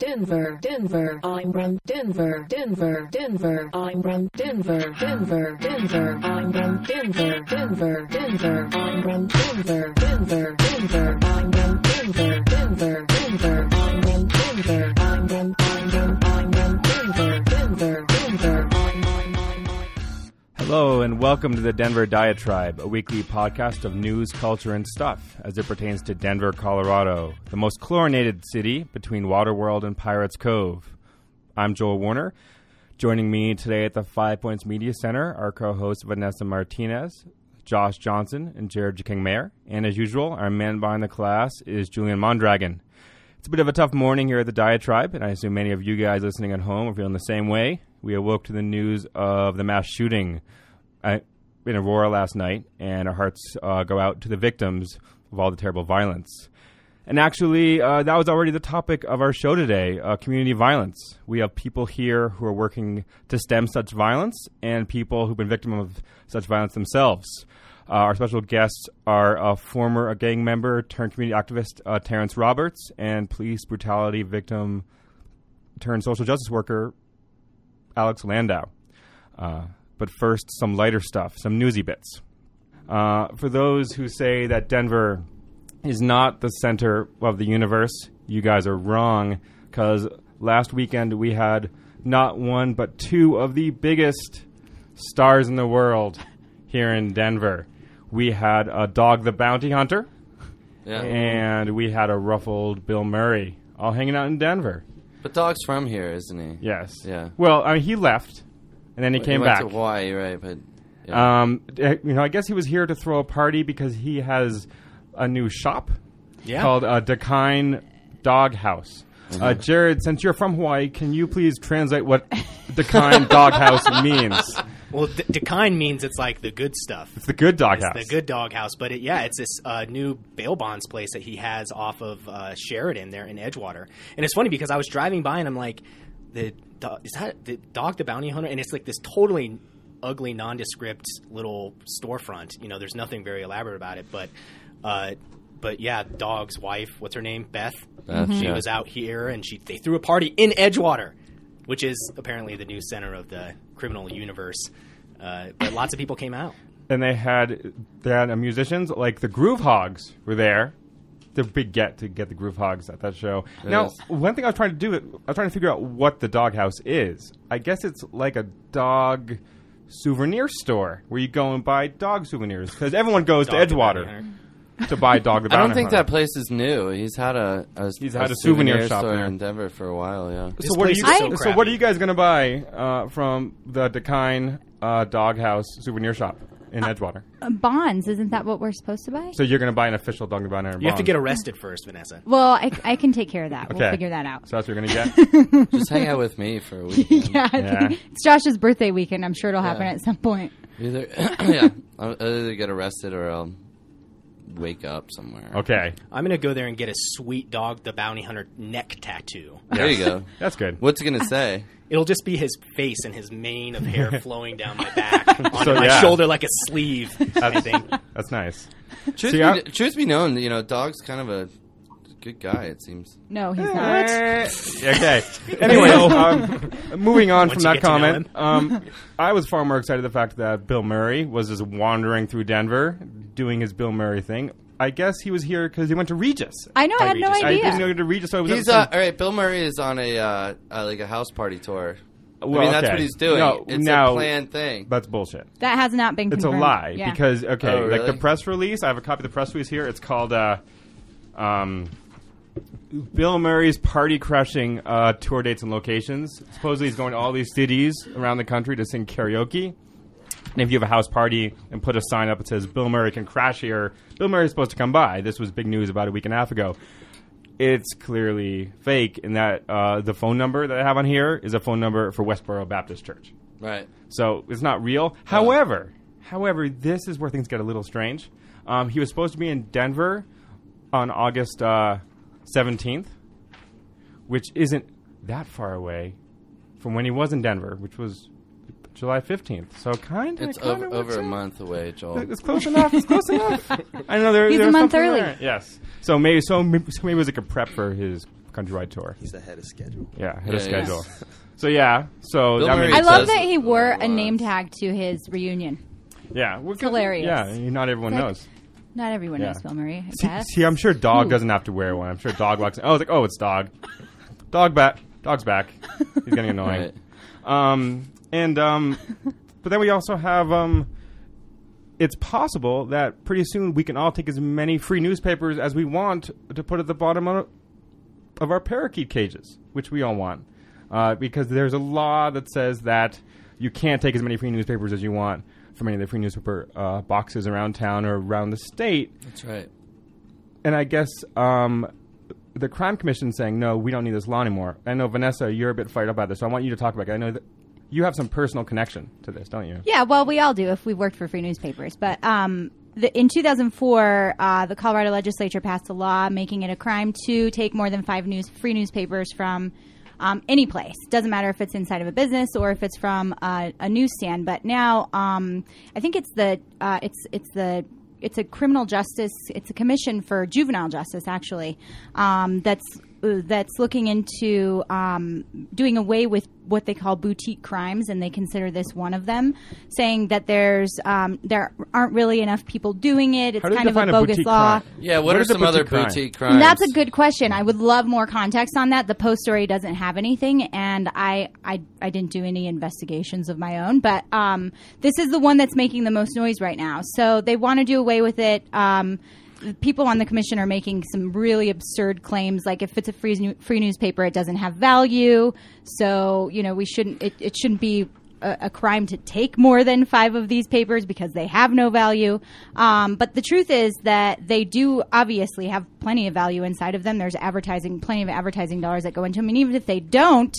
Denver, Denver. I'm from Denver, Denver, Denver. I'm from Denver, Denver, Denver. I'm from Denver, Denver, Denver. I'm from Denver, Denver, Denver. I'm from Denver, Denver, Denver. I'm from Denver. I'm from, I'm from, I'm from Denver, Denver, Denver. I'm. Hello, and welcome to the Denver Diatribe, a weekly podcast of news, culture, and stuff as it pertains to Denver, Colorado, the most chlorinated city between Waterworld and Pirates Cove. I'm Joel Warner. Joining me today at the Five Points Media Center are co hosts Vanessa Martinez, Josh Johnson, and Jared King Mayer. And as usual, our man behind the class is Julian Mondragon. It's a bit of a tough morning here at the Diatribe, and I assume many of you guys listening at home are feeling the same way. We awoke to the news of the mass shooting uh, in Aurora last night, and our hearts uh, go out to the victims of all the terrible violence. And actually, uh, that was already the topic of our show today uh, community violence. We have people here who are working to stem such violence and people who've been victims of such violence themselves. Uh, our special guests are a former gang member turned community activist uh, Terrence Roberts and police brutality victim turned social justice worker Alex Landau. But first, some lighter stuff, some newsy bits. Uh, for those who say that Denver is not the center of the universe, you guys are wrong, because last weekend we had not one but two of the biggest stars in the world here in Denver. We had a Dog the Bounty Hunter, Yeah. and we had a ruffled Bill Murray, all hanging out in Denver. but Dog's from here, isn't he? Yes. Yeah. Well, I mean, he left, and then he He came went back. to Hawaii, right? But yeah. Um, eh, you know, I guess he was here to throw a party because he has a new shop Yeah. called uh, Dakine Dog House. Mm-hmm. Uh, Jared, since you're from Hawaii, can you please translate what Dakine Dog House means? Well, D- Dakine means it's like the good stuff. It's the good dog It's house. the good dog house, but it, yeah, it's this uh, new bail bonds place that he has off of uh, Sheridan there in Edgewater. And it's funny because I was driving by and I'm like, the do- is that the dog the bounty hunter? And it's like this totally ugly, nondescript little storefront. You know, there's nothing very elaborate about it, but. Uh, but yeah, dog's wife, what's her name? Beth. Beth, She yeah. was out here, and she they threw a party in Edgewater, which is apparently the new center of the criminal universe. Uh, but lots of people came out. and they had they had uh, musicians like the Groove Hogs were there. The big get to get the Groove Hogs at that show. now, Yes. one thing I was trying to do, I was trying to figure out what the dog house is. I guess it's like a dog souvenir store where you go and buy dog souvenirs because everyone goes Dog to Edgewater to buy dog. The I don't think Hunter. that place is new. He's had a, a He's had a souvenir shop store there. in Denver for a while. Yeah. This So what are you? So, so what are you guys going to buy uh, from the Dakine uh, Dog House souvenir shop in Edgewater? Uh, bonds. Isn't that what we're supposed to buy? So you're going to buy an official Dog the Bounty Hunter. You have to get arrested first, Vanessa. well, I, I can take care of that. Okay. We'll figure that out. So that's what you're going to get. Just hang out with me for a weekend. yeah, I Yeah. it's Josh's birthday weekend. I'm sure it'll happen Yeah. at some point. Either yeah, I'll I'll either get arrested or I'll wake up somewhere. okay, I'm gonna go there and get a sweet dog, the bounty hunter neck tattoo. There you go. that's good. What's it gonna say? It'll just be his face and his mane of hair flowing down my back onto So, my yeah. shoulder like a sleeve. I think. That's nice. Truth, See, be, truth be known, you know, Dog's kind of a good guy. It seems. No, he's not. okay. Anyway, um, moving on Once from you that get to know comment, um, I was far more excited the fact that Bill Murray was just wandering through Denver doing his Bill Murray thing. I guess he was here because he went to Regis. I know. I had no Regis. I didn't know idea. he went to Regis, so I was He's at uh, some- all right. Bill Murray is on a uh, uh, like a house party tour. Well, I mean, that's okay. what he's doing. No, it's now, a planned thing. That's bullshit. That has not been. It's a lie Yeah. because okay, Oh, like the press release. I have a copy of the press release here. It's called uh, um, Bill Murray's party crushing uh, tour dates and locations. Supposedly, he's going to all these cities around the country to sing karaoke. And if you have a house party and put a sign up that says Bill Murray can crash here, Bill Murray is supposed to come by. This was big news about a week and a half ago. It's clearly fake in that uh, the phone number that I have on here is a phone number for Westboro Baptist Church. right. So it's not real. However, however, this is where things get a little strange. Um, he was supposed to be in Denver on August uh, seventeenth, which isn't that far away from when he was in Denver, which was July fifteenth. So kind of It's over, over a month away, Joel. It's close enough. It's close enough. I know there, He's a month something early. there. Yes. So maybe so maybe, so maybe it was like a prep for his countrywide tour. He's ahead of schedule. Yeah, ahead a Yeah, yeah. schedule. So yeah, so Bill I mean, Murray I love says that he wore a name tag to his reunion. yeah, well, 'cause- hilarious. Yeah, not everyone Like, knows. Not everyone Yeah. knows Bill Murray. I See, guess. see, I'm sure Dog Ooh. doesn't have to wear one. I'm sure Dog walks. Oh, it's like, oh, it's Dog. Dog back. Dog's back. He's getting annoying. Right. Um, and um, but then we also have um, it's possible that pretty soon we can all take as many free newspapers as we want to put at the bottom of, of our parakeet cages, which we all want, uh, because there's a law that says that you can't take as many free newspapers as you want from any of the free newspaper uh, boxes around town or around the state That's right. and I guess um, the crime commission saying no, we don't need this law anymore. I know Vanessa, you're a bit fired up about this, so I want you to talk about it. I know that you have some personal connection to this, don't you? Yeah, well, we all do if we've worked for free newspapers. But um, the, in 2004, uh, the Colorado legislature passed a law making it a crime to take more than five news free newspapers from um, any place. Doesn't matter if it's inside of a business or if it's from uh, a newsstand. But now, um, I think it's the uh, it's it's the it's a criminal justice. It's a commission for juvenile justice, actually. Um, that's that's looking into um, doing away with what they call boutique crimes, and they consider this one of them, saying that there's um, there aren't really enough people doing it. It's How do you kind of a define a bogus law. crime? Yeah, what, What are is a some other boutique crime? boutique crimes? And that's a good question. I would love more context on that. The post story doesn't have anything, and I I, I didn't do any investigations of my own. But um, this is the one that's making the most noise right now. So they want to do away with it. Um, the people on the commission are making some really absurd claims, like if it's a free free newspaper, it doesn't have value. So you know we shouldn't it, it shouldn't be a, a crime to take more than five of these papers because they have no value. Um, but the truth is that they do obviously have plenty of value inside of them. There's advertising, plenty of advertising dollars that go into them, and even if they don't,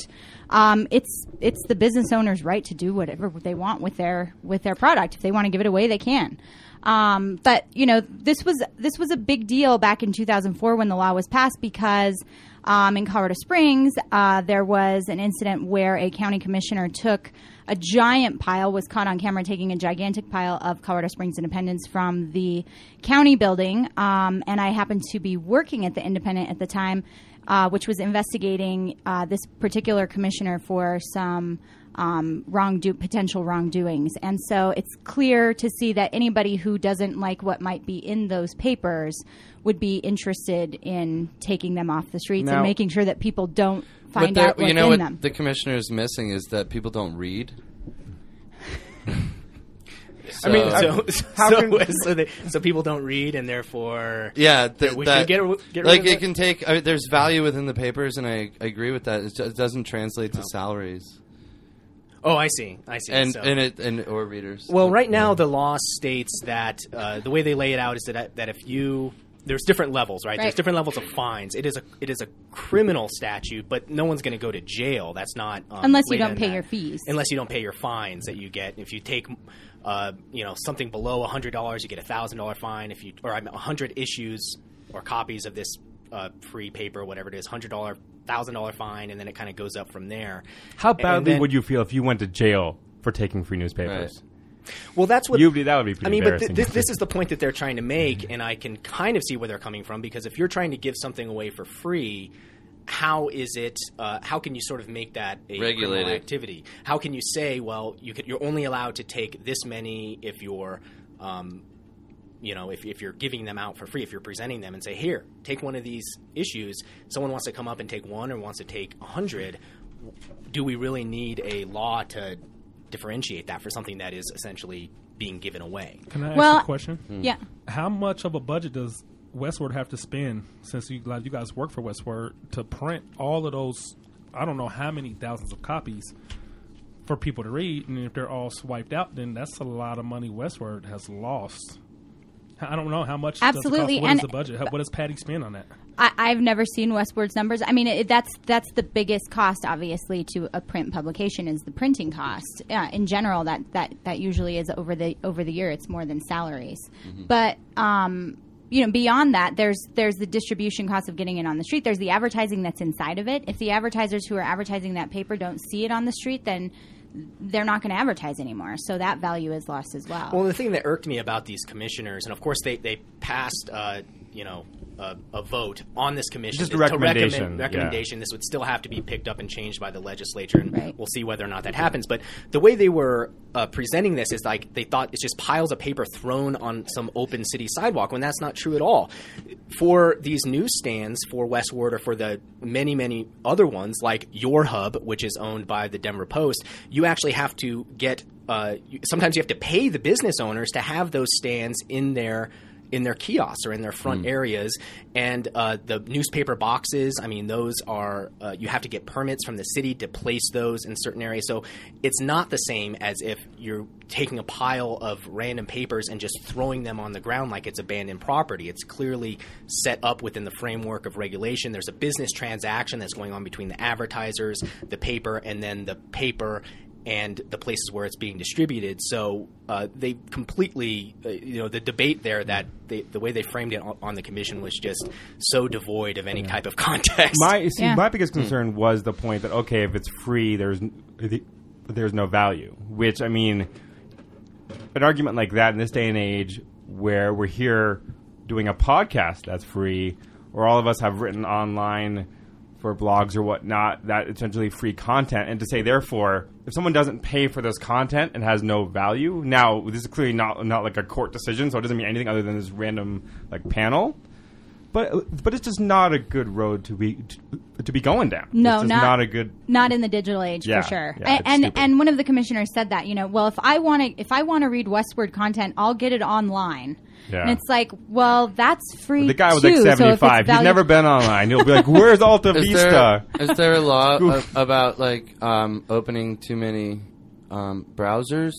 um, it's it's the business owner's right to do whatever they want with their with their product. If they want to give it away, they can. Um, but you know, this was this was a big deal back in 2004 when the law was passed because um, in Colorado Springs uh, there was an incident where a county commissioner took a giant pile was caught on camera taking a gigantic pile of Colorado Springs Independents from the county building, um, and I happened to be working at the Independent at the time, uh, which was investigating uh, this particular commissioner for some um, wrongdo potential wrongdoings, and so it's clear to see that anybody who doesn't like what might be in those papers would be interested in taking them off the streets Now- and making sure that people don't find out what's you know in what them. the commissioner is missing is that people don't read. I mean, So- I- How so, can- so, they, so people don't read, and therefore, Yeah, th- we that, should get, get rid like of it it. can take. I mean, there's value within the papers, and I, I agree with that. It, ju- it doesn't translate to salaries Oh, I see. I see. and So- and it and or readers. Well, right now the law states that uh, the way they lay it out is that that if you there's different levels, right? There's different levels of fines. It is a it is a criminal statute, but no one's going to go to jail. That's not um, Unless you don't pay that. your fees. Unless you don't pay your fines that you get if you take. Uh, you know something below hundred dollars, you get a thousand dollar fine. If you or a hundred issues or copies of this uh, free paper, whatever it is, hundred dollar, thousand dollar fine, and then it kind of goes up from there. How badly then- would you feel if you went to jail for taking free newspapers? Well, that's what You that would be pretty I mean, but th- this, this is the point that they're trying to make, and I can kind of see where they're coming from because if you're trying to give something away for free, how is it? Uh, how can you sort of make that a criminal Regulated. activity? How can you say, well, you could, you're only allowed to take this many if you're, um, you know, if, if you're giving them out for free, if you're presenting them and say, here, take one of these issues. Someone wants to come up and take one or wants to take a hundred. Do we really need a law to differentiate that for something that is essentially being given away? Can I ask Well- a question? Hmm. yeah. How much of a budget does Westword have to spend since you like you guys work for Westword to print all of those? I don't know how many thousands of copies for people to read, and if they're all swiped out, then that's a lot of money Westword has lost. I don't know how much. does it cost? Absolutely, What is and- the budget? How, what does Patty spend on that? I, I've never seen Westword's numbers. I mean, it, that's that's the biggest cost, obviously, to a print publication is the printing cost. Uh, in general, that, that that usually is over the over the year. It's more than salaries, but um, you know, beyond that, there's there's the distribution cost of getting it on the street. There's the advertising that's inside of it. If the advertisers who are advertising that paper don't see it on the street, then they're not going to advertise anymore. So that value is lost as well. Well, the thing that irked me about these commissioners, and of course they they passed uh, you know a, a vote on this commission. Just a to recommendation, recommend- yeah. recommendation. This would still have to be picked up and changed by the legislature, and Right. we'll see whether or not that happens. But the way they were uh, presenting this is like they thought it's just piles of paper thrown on some open city sidewalk, when that's not true at all. For these newsstands for Westword or for the many, many other ones like Your Hub, which is owned by the Denver Post, you actually have to get. Uh, sometimes you have to pay the business owners to have those stands in their in their kiosks or in their front areas. And uh, the newspaper boxes, I mean, those are, uh, you have to get permits from the city to place those in certain areas. So it's not the same as if you're taking a pile of random papers and just throwing them on the ground like it's abandoned property. It's clearly set up within the framework of regulation. There's a business transaction that's going on between the advertisers, the paper, and then the paper and the places where it's being distributed. So uh, they completely, uh, you know, the debate there that they, the way they framed it on, on the commission was just so devoid of any type of context. My see, Yeah. my biggest concern was the point that okay, if it's free, there's there's no value. Which I mean, an argument like that in this day and age, where we're here doing a podcast that's free, or all of us have written online for blogs or whatnot that essentially free content, and to say therefore, if someone doesn't pay for this content and has no value, now this is clearly not not like a court decision, so it doesn't mean anything other than this random like panel but but it's just not a good road to be to, to be going down. No, not- not a good. not in the digital age Yeah, for sure. yeah, and stupid. and one of the commissioners said that you know, well, if I want to if I want to read Westword content, I'll get it online. Yeah. And it's like, well, that's free. The guy was too, like so seventy five. He's never been online. He'll be like, "Where's Alta Is Vista?" there, is there a law a- about like um, opening too many um, browsers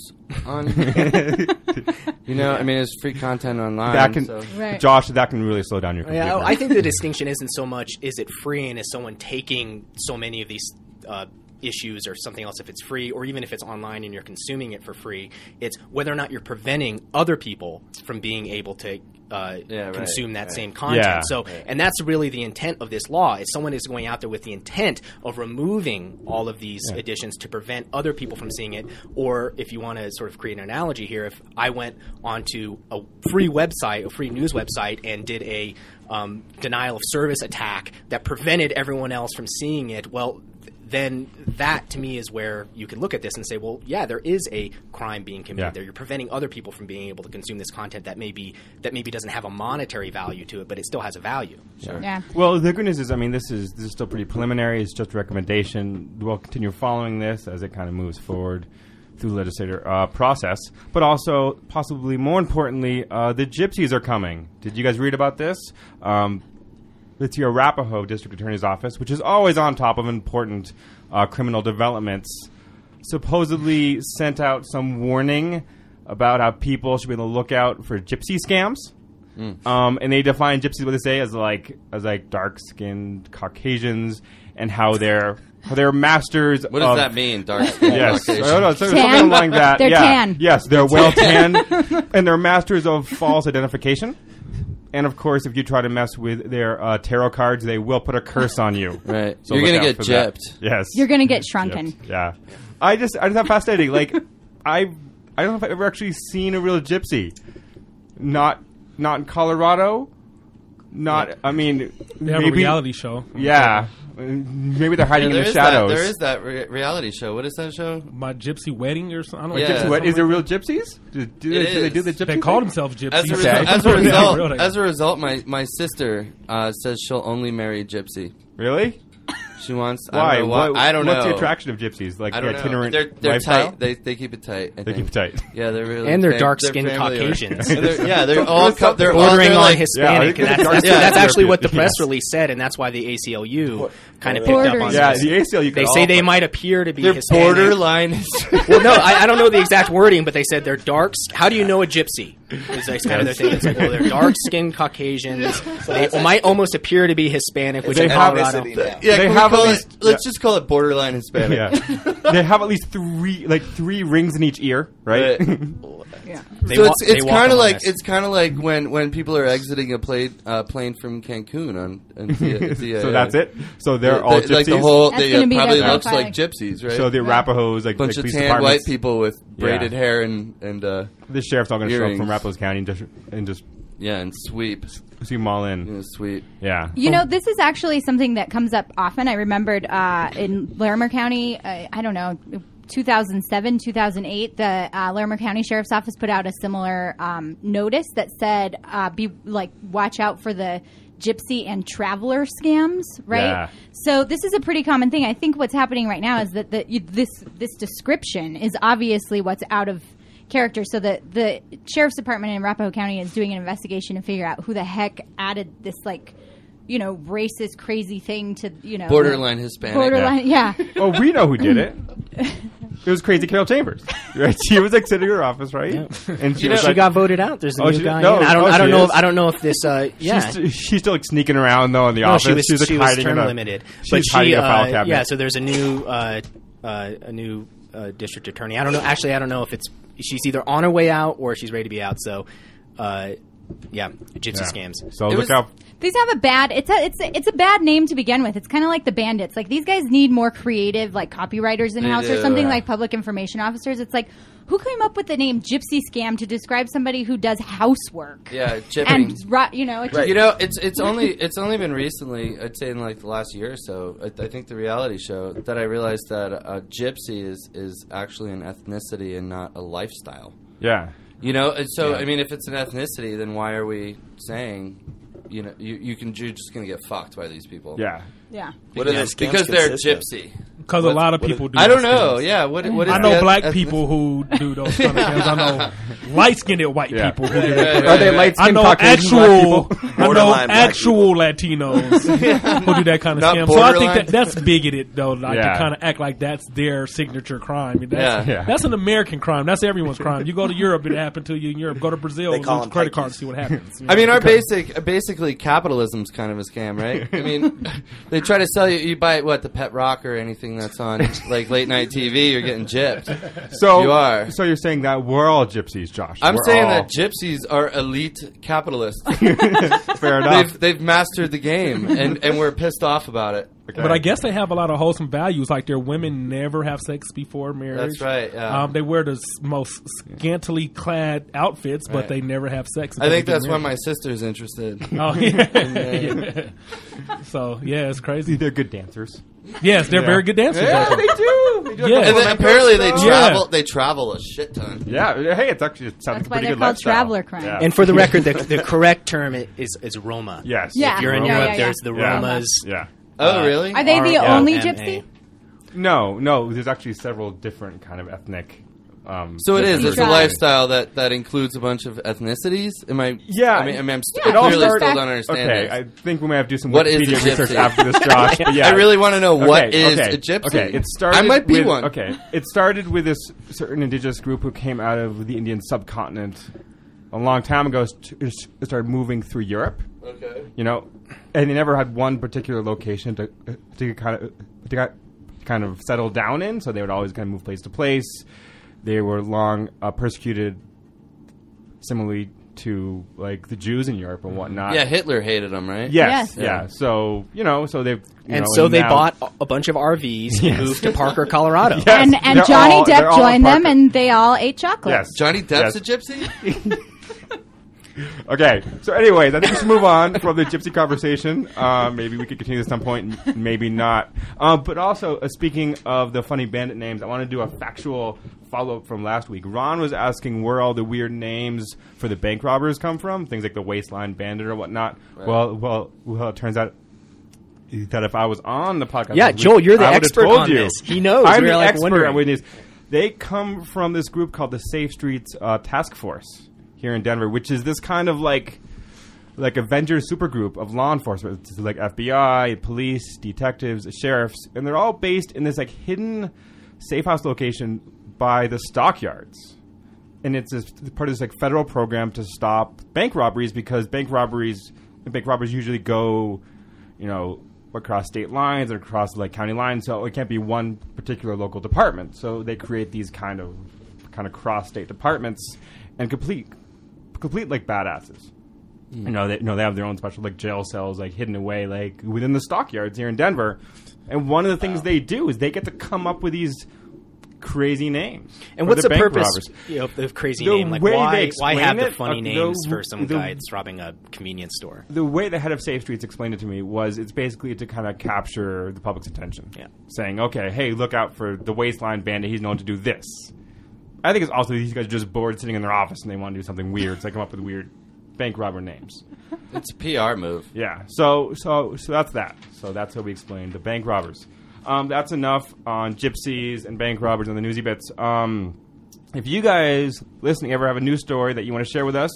on? you know, I mean, it's free content online. that can, so- Right. Josh. That can really slow down your computer. Yeah, I think the distinction isn't so much is it free and is someone taking so many of these uh, issues or something else if it's free or even if it's online and you're consuming it for free. It's whether or not you're preventing other people from being able to. Uh, Yeah, right, consume that right. same content. Yeah. So, and that's really the intent of this law. Is someone is going out there with the intent of removing all of these additions to prevent other people from seeing it, or if you want to sort of create an analogy here, if I went onto a free website, a free news website, and did a um, denial of service attack that prevented everyone else from seeing it, well, th- then that to me is where you can look at this and say, well, yeah, there is a crime being committed Yeah. there. You're preventing other people from being able to consume this content that maybe that maybe doesn't have a monetary value to it, but it still has a value. Yeah. Well, the good news is, I mean, this is this is still pretty preliminary. It's just a recommendation. We'll continue following this as it kind of moves forward through the legislator uh, process. But also, possibly more importantly, uh, the gypsies are coming. Did you guys read about this? Um, it's your Arapahoe District Attorney's Office, which is always on top of important uh, criminal developments, supposedly sent out some warning about how people should be on the lookout for gypsy scams. Um, and they define gypsies what they say as like as like dark skinned Caucasians and how they're how they're masters. What does of- that mean, dark skin Yes, Caucasian? Oh, no, so- Tan? something along that. They're yeah. tan. Yes, they're well tan, and they're masters of false identification. And of course, if you try to mess with their uh, tarot cards, they will put a curse on you. Right. So You're gonna get for that. gypped. Yes, You're gonna get shrunken. Gypped. Yeah, I just I just have fascinating. Like I I don't know if I've ever actually seen a real gypsy. Not not in Colorado. Not I mean They have maybe a reality show. Yeah, maybe they're hiding Yeah, in the is that. shadows. There is that re- reality show. What is that show? My gypsy wedding or something. I don't Yeah. know. Gypsy, what is there real gypsies? Do, do, they, It do they do the is. gypsy? They call thing? themselves gypsies. As a, Okay. result, as a result, as a result, my my sister uh, says she'll only marry gypsy. Really? She wants. Why? I don't know. why- What- I don't what's know. the attraction of gypsies? Like I don't know. itinerant They're they're lifestyle? tight. They they keep it tight. I They keep it tight. Yeah, they're really And they're fam- dark-skinned they're Caucasians. They're- yeah, they're all co- they're all they're on like, Hispanic. Yeah, and that's, that's, skin that's actually what the Yes. press release said, and that's why the ACLU kind of picked up Bordering. on Yeah, the ACLU. They say they might appear to be They're borderline. Well, no, I, I don't know the exact wording, but they said they're dark. How do you know a gypsy? Is like kind of their thing. It's like, well, they're dark-skinned Caucasians. They might almost appear to be Hispanic, which They in have- Colorado. yeah, They can we have at least- let's yeah. just call it borderline Hispanic. Yeah, they have at least three, like three rings in each ear, right? They so wa- it's, it's kind of like us. it's kind of like when, when people are exiting a plane uh, plane from Cancun on, on the, the, so uh, that's it. So they're the- all the- gypsies. like the whole That's they, uh, probably looks profile. like gypsies, right? so the Arapahoes, like bunch like of tan white people with braided Yeah. hair and and uh, The sheriff's all going to show up from Earrings. Arapahoes County and just, and just yeah, and sweep. See them all in. Yeah, sweep. Yeah. You know, this is actually something that comes up often. I remembered uh, in Larimer County, uh, I don't know, 2007, 2008, the uh, Larimer County Sheriff's Office put out a similar um, notice that said, uh, "Be like, watch out for the." Gypsy and traveler scams, right? Yeah. So this is a pretty common thing. I think what's happening right now is that the, you, this this description is obviously what's out of character. So the the sheriff's department in Arapahoe County is doing an investigation to figure out who the heck added this like you know racist crazy thing to you know Borderline Hispanic. borderline yeah. Oh, we know who did it. It was crazy Carol Chambers. Right? She was like sitting in her office, right? And she You know, was she like, got voted out. There's a Oh, new she- guy. no, in. I don't. oh, I don't know. If, I don't know if this. Uh, yeah. she's, st- she's still like sneaking around though in the no, office. she was. She's like she was hiding term in a, limited. She's but hiding she, in a file uh, cabinet. yeah. So there's a new, uh, uh, a new uh, district attorney. I don't know. Actually, I don't know if it's she's either on her way out or she's ready to be out. So, uh, yeah, gypsy Yeah. scams. So It look was- out. These have a bad. It's a it's a, it's a bad name to begin with. It's kind of like the bandits. Like these guys need more creative, like copywriters in house or do, something yeah. like public information officers. It's like who came up with the name Gypsy Scam to describe somebody who does housework? Yeah, chipping. and you know, it's You know, it's it's only it's only been recently, I'd say in like the last year or so. I, I think the reality show that I realized that a gypsy is is actually an ethnicity and not a lifestyle. Yeah. You know, and so Yeah. I mean, if it's an ethnicity, then why are we saying, you know, you you can you're just gonna get fucked by these people? Yeah. Yeah. What are because, the because they're gypsy. Because a What- lot of what people is- do. I don't those know. things. Yeah, what what is I know the black ethnic- people who do those kind of things. I know light skinned white Yeah. people who do Right, that. right, Are they right. light I skinned know Caucasian black actual, people? I know Borderline black actual Latinos who do that kind of Not scam. So I think borderline. that that's bigoted though, like Yeah. to kind of act like that's their signature crime. I mean, that's, Yeah. Yeah. that's an American crime. That's everyone's crime. You go to Europe, it happened to you in Europe. Go to Brazil, They lose call a them credit card, pikeys. see what happens. I mean, our basic, basically, capitalism's kind of a scam, right? I mean, they try to sell you. You buy what the Pet Rock or anything that's on like late night TV. You're getting gypped. So You are. So you're saying that we're all gypsies, Josh? I'm We're saying all- that gypsies are elite capitalists. fair enough. they've they've mastered the game, and and we're pissed off about it. Okay. But I guess they have a lot of wholesome values. Like their women never have sex before marriage. That's right, yeah. Um, they wear the most scantily clad outfits, but Right. they never have sex. I think they get that's why my sister's interested. Oh yeah. So yeah, it's crazy. they're good dancers. Yes, they're Yeah. very good dancers. Yeah, they do. They do Yeah. And then apparently they girls. Yeah. travel. They travel a shit ton. Yeah, hey, it's actually it sounds That's like a why pretty they're good called lifestyle. traveler crime. Yeah. And for the record, the, the correct term is is Roma. yes, Yeah. If you're in Yeah, Europe, yeah, yeah. there's the Yeah. Romas. Yeah. Oh, Uh, really? Are they the R- only R- M- gypsy? No, no. There's actually several different kind of ethnic. Um, So it is. It's a tribe. lifestyle that, that includes a bunch of ethnicities. Am I? Yeah. I mean, I mean I'm st- Yeah, clearly it all still started- don't understand. Okay, this. I think we may have to do some What is Wikipedia a research gypsy? after this, Josh. But yeah, I really want to know what okay, is okay, a gypsy. Okay, it started. I might be with- one. Okay, it started with this certain indigenous group who came out of the Indian subcontinent a long time ago. st- It started moving through Europe. Okay. You know, and they never had one particular location to uh, to kind of uh, to got, kind of settled down in. So they would always kind of move place to place. They were long uh, persecuted, similarly to like the Jews in Europe and mm-hmm. whatnot. Yeah, Hitler hated them, right? Yes. Yes. Yeah. So you know, so they've you And know, so they now- bought a- a bunch of RVs and moved to Parker, Colorado. Yes, and and they're Johnny all- Depp joined them, and they all ate chocolate. Yes. Johnny Depp's Yes. a gypsy. Okay. So, anyways, I think we should move on from the gypsy conversation. Uh, maybe we could continue this at some point, and maybe not. Um, but also, uh, speaking of the funny bandit names, I want to do a factual follow up from last week. Ron was asking where all the weird names for the bank robbers come from, things like the Waistline Bandit or whatnot. Well, well, well, it turns out. That if I was on the podcast, Yeah, this week, Joel, you're the I expert told on you. this. He knows. I'm We the like, expert wondering. on these. They come from this group called the Safe Streets uh, Task Force here in Denver, which is this kind of like like Avengers supergroup of law enforcement. It's like FBI, police, detectives, sheriffs, and they're all based in this like hidden safe house location by the stockyards. And it's this, part of this like federal program to stop bank robberies because bank robberies bank robbers usually go, you know, across state lines or across like county lines, so it can't be one particular local department. So they create these kind of kind of cross state departments and complete complete like badasses. You know, they you know they have their own special like jail cells like hidden away like within the stockyards here in Denver. And one of the things they do is they get to come up with these crazy names. And what's the, bank purpose you know, of the crazy The name? Like, why, why have the funny uh, the- names for some the- guy that's robbing a convenience store? The way the head of Safe Streets explained it to me was it's basically to kind of capture the public's attention. Yeah. Saying, okay, hey, look out for the waistline bandit. He's known to do this. I think it's also these guys are just bored sitting in their office and they want to do something weird, so they come up with weird bank robber names. It's a PR move. Yeah. So so so that's that. So that's how we explain the bank robbers. Um, that's enough on gypsies and bank robbers and the newsy bits. Um, if you guys listening ever have a news story that you want to share with us,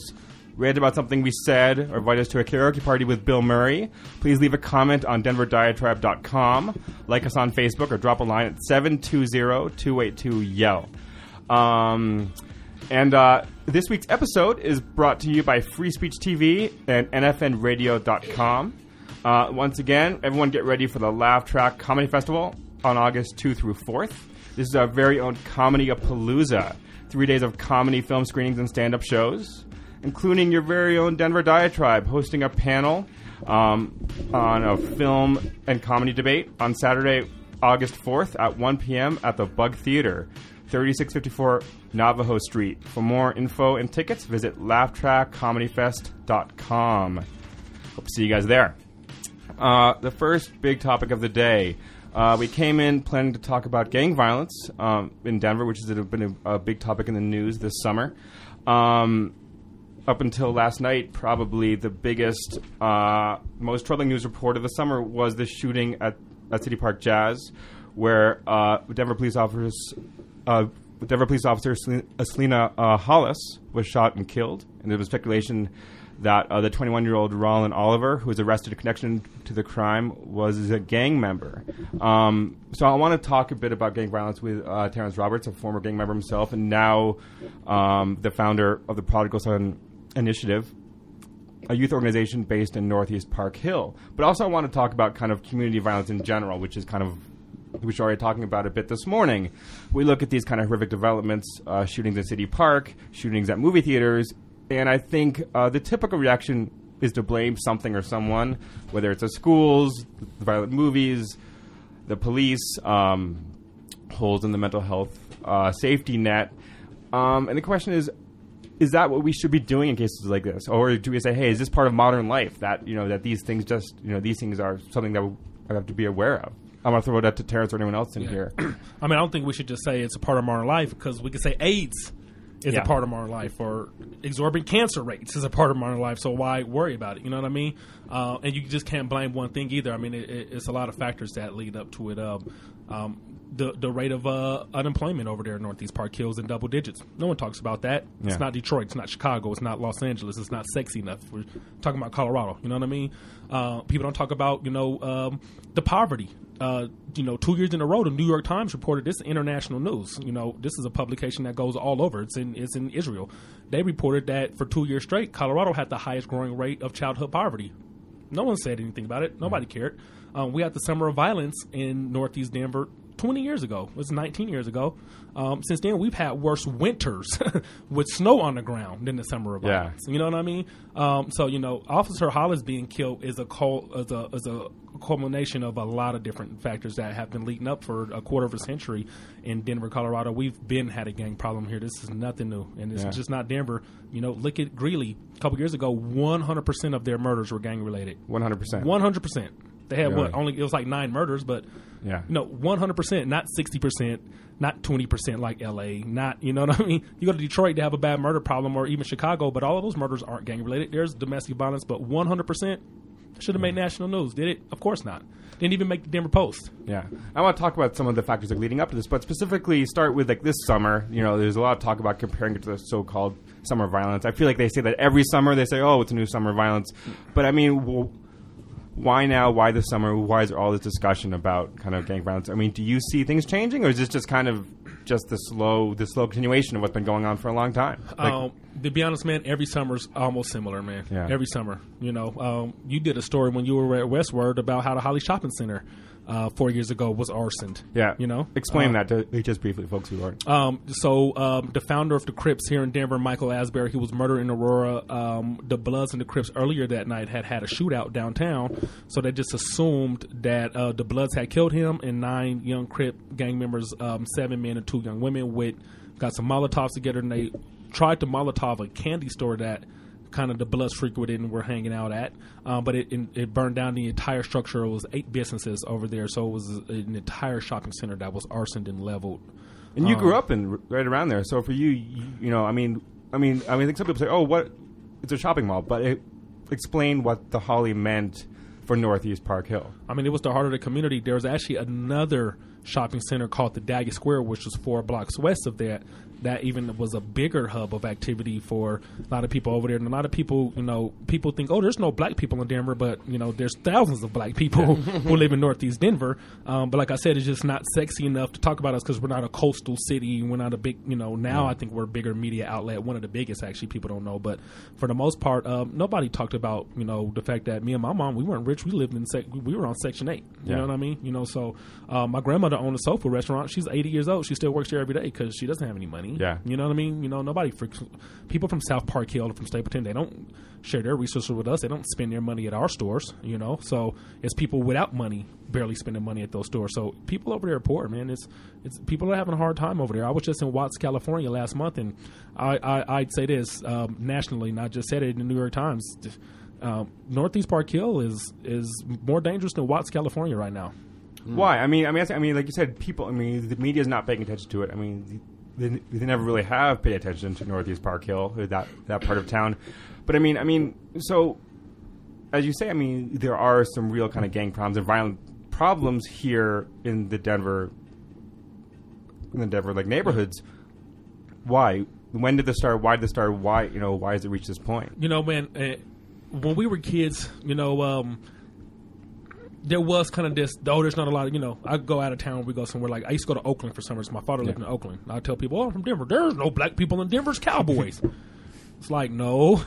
read about something we said, or invite us to a karaoke party with Bill Murray, please leave a comment on denverdiatribe.com, like us on Facebook, or drop a line at 720-282-YELL. Um, and uh, this week's episode is brought to you by Free Speech TV and NFNradio.com. Uh, once again, everyone get ready for the Laugh Track Comedy Festival on August 2 through 4th. This is our very own Comedy Palooza. Three days of comedy, film screenings, and stand up shows, including your very own Denver Diatribe hosting a panel um, on a film and comedy debate on Saturday, August 4th at 1 p.m. at the Bug Theater, 3654 Navajo Street. For more info and tickets, visit laughtrackcomedyfest.com. Hope to see you guys there. Uh, the first big topic of the day. Uh, we came in planning to talk about gang violence um, in Denver, which has been a, a big topic in the news this summer. Um, up until last night, probably the biggest, uh, most troubling news report of the summer was the shooting at, at City Park Jazz, where uh, Denver police officers, uh, Denver police officer uh, Celena uh, Hollis was shot and killed, and there was speculation that uh, the 21-year-old Roland Oliver, who was arrested in connection to the crime, was a gang member. Um, so I want to talk a bit about gang violence with uh, Terrence Roberts, a former gang member himself, and now um, the founder of the Prodigal Son Initiative, a youth organization based in Northeast Park Hill. But also, I want to talk about kind of community violence in general, which is kind of we already talking about a bit this morning. We look at these kind of horrific developments, uh, shootings in City Park, shootings at movie theaters, and I think uh, the typical reaction is to blame something or someone, whether it's the schools, the violent movies, the police, um, holes in the mental health uh, safety net. Um, and the question is, is that what we should be doing in cases like this, or do we say, hey, is this part of modern life that you know that these things just you know these things are something that we have to be aware of? I'm gonna throw that to Terrence or anyone else in here. I mean, I don't think we should just say it's a part of modern life because we could say AIDS is Yeah. a part of modern life or exorbitant cancer rates is a part of modern life. So why worry about it? You know what I mean? Uh, and you just can't blame one thing either. I mean, it, it, it's a lot of factors that lead up to it. Um, um, the the rate of uh, unemployment over there in Northeast Park Hills in double digits. No one talks about that. Yeah. It's not Detroit. It's not Chicago. It's not Los Angeles. It's not sexy enough. We're talking about Colorado. You know what I mean? Uh, people don't talk about you know um, the poverty. Uh, you know, two years in a row, the New York Times reported this international news. You know, this is a publication that goes all over. It's in it's in Israel. They reported that for two years straight, Colorado had the highest growing rate of childhood poverty. No one said anything about it. Nobody cared. Um, we had the summer of violence in Northeast Denver 20 years ago. It was 19 years ago. Um, since then, we've had worse winters with snow on the ground than the summer of Yeah. violence. You know what I mean? Um, so you know, Officer Hollis being killed is a cul- is a is a culmination of a lot of different factors that have been leading up for a quarter of a century in Denver, Colorado. We've been had a gang problem here. This is nothing new, and it's Yeah. just not Denver. You know, look at Greeley. A couple years ago, 100 percent of their murders were gang related. 100. percent One hundred percent. They had Really? what? Only it was like nine murders, but Yeah. you know, one hundred percent, not sixty percent, not twenty percent like L.A. Not you know what I mean. You go to Detroit to have a bad murder problem, or even Chicago, but all of those murders aren't gang related. There's domestic violence, but one hundred percent should have made national news. Did it? Of course not. Didn't even make the Denver Post. Yeah, I want to talk about some of the factors like leading up to this, but specifically start with like this summer. You know, there's a lot of talk about comparing it to the so-called summer violence. I feel like they say that every summer they say, "Oh, it's a new summer violence," but I mean, w- why now? Why this summer? Why is there all this discussion about kind of gang violence? I mean, do you see things changing, or is this just kind of just the slow, the slow continuation of what's been going on for a long time? Like, um, to be honest, man, every summer's almost similar, man. Yeah. Every summer, you know, um, you did a story when you were at Westword about how the Holly Shopping Center uh, four years ago was arsoned. Yeah, you know. explain Uh, that to just briefly, folks who aren't. Um, so um, the founder of the Crips here in Denver, Michael Asbury, he was murdered in Aurora. Um, the Bloods and the Crips earlier that night had had a shootout downtown, so they just assumed that uh, the Bloods had killed him, and nine young Crip gang members, um, seven men and two young women, with got some Molotovs together, and they tried to Molotov a candy store that kind of the Bloods frequented and were hanging out at. Um, but it, it burned down the entire structure. It was eight businesses over there, so it was an entire shopping center that was arsoned and leveled. And you grew Um, up in right around there, so for you, you, you know, I mean, I mean, I mean, I think some people say, "Oh, what? It's a shopping mall," but it, explain what the Holly meant for Northeast Park Hill. I mean, it was the heart of the community. There was actually another shopping center called the Dahlia Square, which was four blocks west of that. That even was a bigger hub of activity for a lot of people over there. And a lot of people, you know, people think, oh, there's no black people in Denver, but you know, there's thousands of black people who live in Northeast Denver. Um, but like I said, it's just not sexy enough to talk about us because we're not a coastal city. We're not a big, you know. Now I think we're a bigger media outlet, one of the biggest actually. People don't know, but for the most part, um, nobody talked about you know the fact that me and my mom we weren't rich. We lived in sec- we were on Section Eight. You Yeah. know what I mean? You know, so uh, my grandmother owned a soul food restaurant. She's 80 years old. She still works there every day because she doesn't have any money. Yeah. you know what I mean. You know, nobody freaks. People from South Park Hill, from Stapleton, they don't share their resources with us. They don't spend their money at our stores. You know, so it's people without money barely spending money at those stores. So people over there are poor, man. It's it's people are having a hard time over there. I was just in Watts, California last month, and I, I I'd say this um, nationally, not just said it in the New York Times. Um, Northeast Park Hill is is more dangerous than Watts, California, right now. Why? I mean, I mean, I mean, like you said, people. I mean, the media is not paying attention to it. I mean, they, they never really have paid attention to Northeast Park Hill, or that that part of town. But I mean, I mean, so as you say, I mean, there are some real kind of gang problems and violent problems here in the Denver, in the Denver like neighborhoods. Why? When did this start? Why did this start? Why you know? Why has it reached this point? You know, man, uh, when we were kids, you know, um, there was kind of this. Oh, there's not a lot of, you know. I go out of town. We go somewhere like I used to go to Oakland for summers. My father lived Yeah. in Oakland. I tell people, "Oh, I'm from Denver. There's no black people in Denver's Cowboys." it's like, no,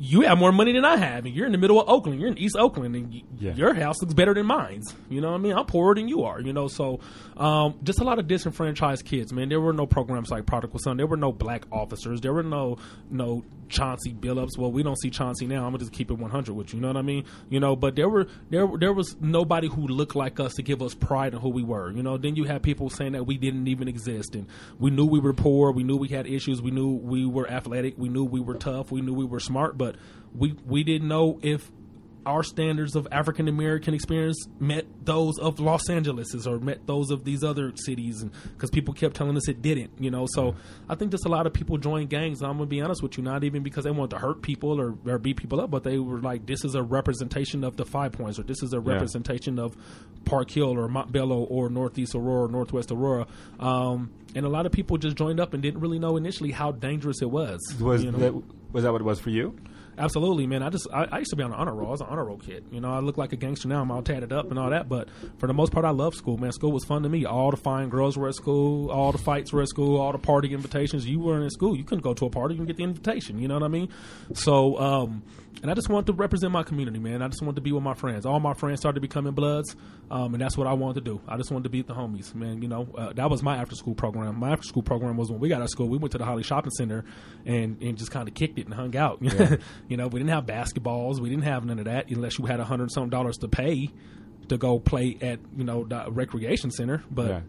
you have more money than I have, and you're in the middle of Oakland. You're in East Oakland, and y- Yeah. your house looks better than mine's. You know what I mean? I'm poorer than you are. You know, so um, just a lot of disenfranchised kids, man. There were no programs like Prodigal Son. There were no black officers. There were no no Chauncey Billups. Well, we don't see Chauncey now. I'm gonna just keep it 100 with you. You know what I mean? You know, but there were there there was nobody who looked like us to give us pride in who we were. You know, then you had people saying that we didn't even exist, and we knew we were poor. We knew we had issues. We knew we were athletic. We knew we were tough. We knew we were smart, but we we didn't know if our standards of African American experience met those of Los Angeles's or met those of these other cities, and because people kept telling us it didn't, you know. So I think just a lot of people joined gangs. I'm gonna be honest with you, not even because they wanted to hurt people or, or beat people up, but they were like, this is a representation of the Five Points, or this is a representation of Park Hill or Montbello or Northeast Aurora, or Northwest Aurora. Um, and a lot of people just joined up and didn't really know initially how dangerous it was. Was you know? that was that what it was for you? Absolutely, man. I just I, I used to be on an honor roll. I was an honor roll kid. You know, I look like a gangster now. I'm all tatted up and all that. But for the most part, I love school, man. School was fun to me. All the fine girls were at school. All the fights were at school. All the party invitations. You weren't in school. You couldn't go to a party. You can get the invitation. You know what I mean? So, um, and I just wanted to represent my community, man. I just wanted to be with my friends. All my friends started becoming bloods, um, and that's what I wanted to do. I just wanted to be with the homies, man. You know, uh, that was my after school program. My after school program was when we got out of school. We went to the Holly Shopping Center and, and just kind of kicked it and hung out. you know, we didn't have basketballs. We didn't have none of that unless you had a hundred some dollars to pay to go play at you know the recreation center. But Yeah.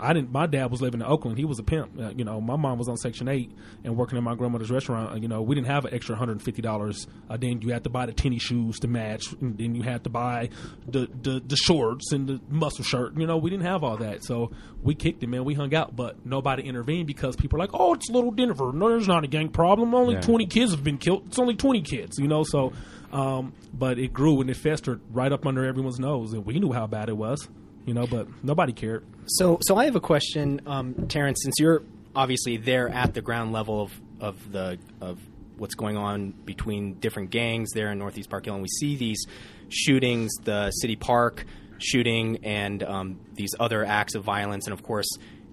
I didn't. My dad was living in Oakland. He was a pimp. Uh, you know, my mom was on Section Eight and working in my grandmother's restaurant. Uh, You know, we didn't have an extra hundred and fifty dollars. Uh, then you had to buy the tennis shoes to match, and then you had to buy the, the the shorts and the muscle shirt. You know, we didn't have all that, so we kicked it, man. We hung out, but nobody intervened because people are like, "Oh, it's little Denver. No, there's not a gang problem. Only Yeah. twenty kids have been killed. It's only twenty kids." You know, so. Um, but it grew and it festered right up under everyone's nose, and we knew how bad it was. You know, but nobody cared. So, so I have a question, um, Terrence. Since you're obviously there at the ground level of, of the of what's going on between different gangs there in Northeast Park Hill, and we see these shootings, the City Park shooting, and um, these other acts of violence, and of course,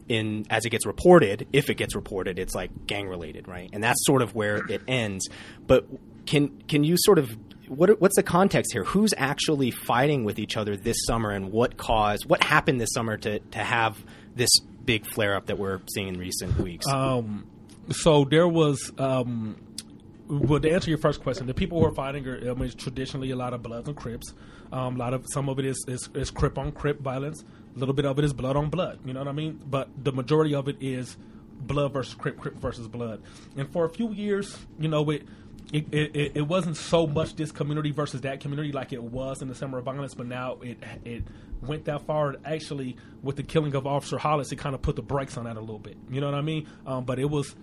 in as it gets reported, if it gets reported, it's like gang related, right? And that's sort of where it ends. But can can you sort of what what's the context here? Who's actually fighting with each other this summer, and what caused what happened this summer to to have this big flare up that we're seeing in recent weeks? Um, so there was. Um, well, to answer your first question, the people who are fighting are I mean, traditionally a lot of Bloods and Crips. Um, a lot of some of it is, is is Crip on Crip violence. A little bit of it is blood on blood. You know what I mean? But the majority of it is blood versus Crip, Crip versus blood. And for a few years, you know, it it, it, it wasn't so much this community versus that community like it was in the summer of violence, but now it it went that far. Actually, with the killing of Officer Hollis, it kind of put the brakes on that a little bit. You know what I mean? Um, but it was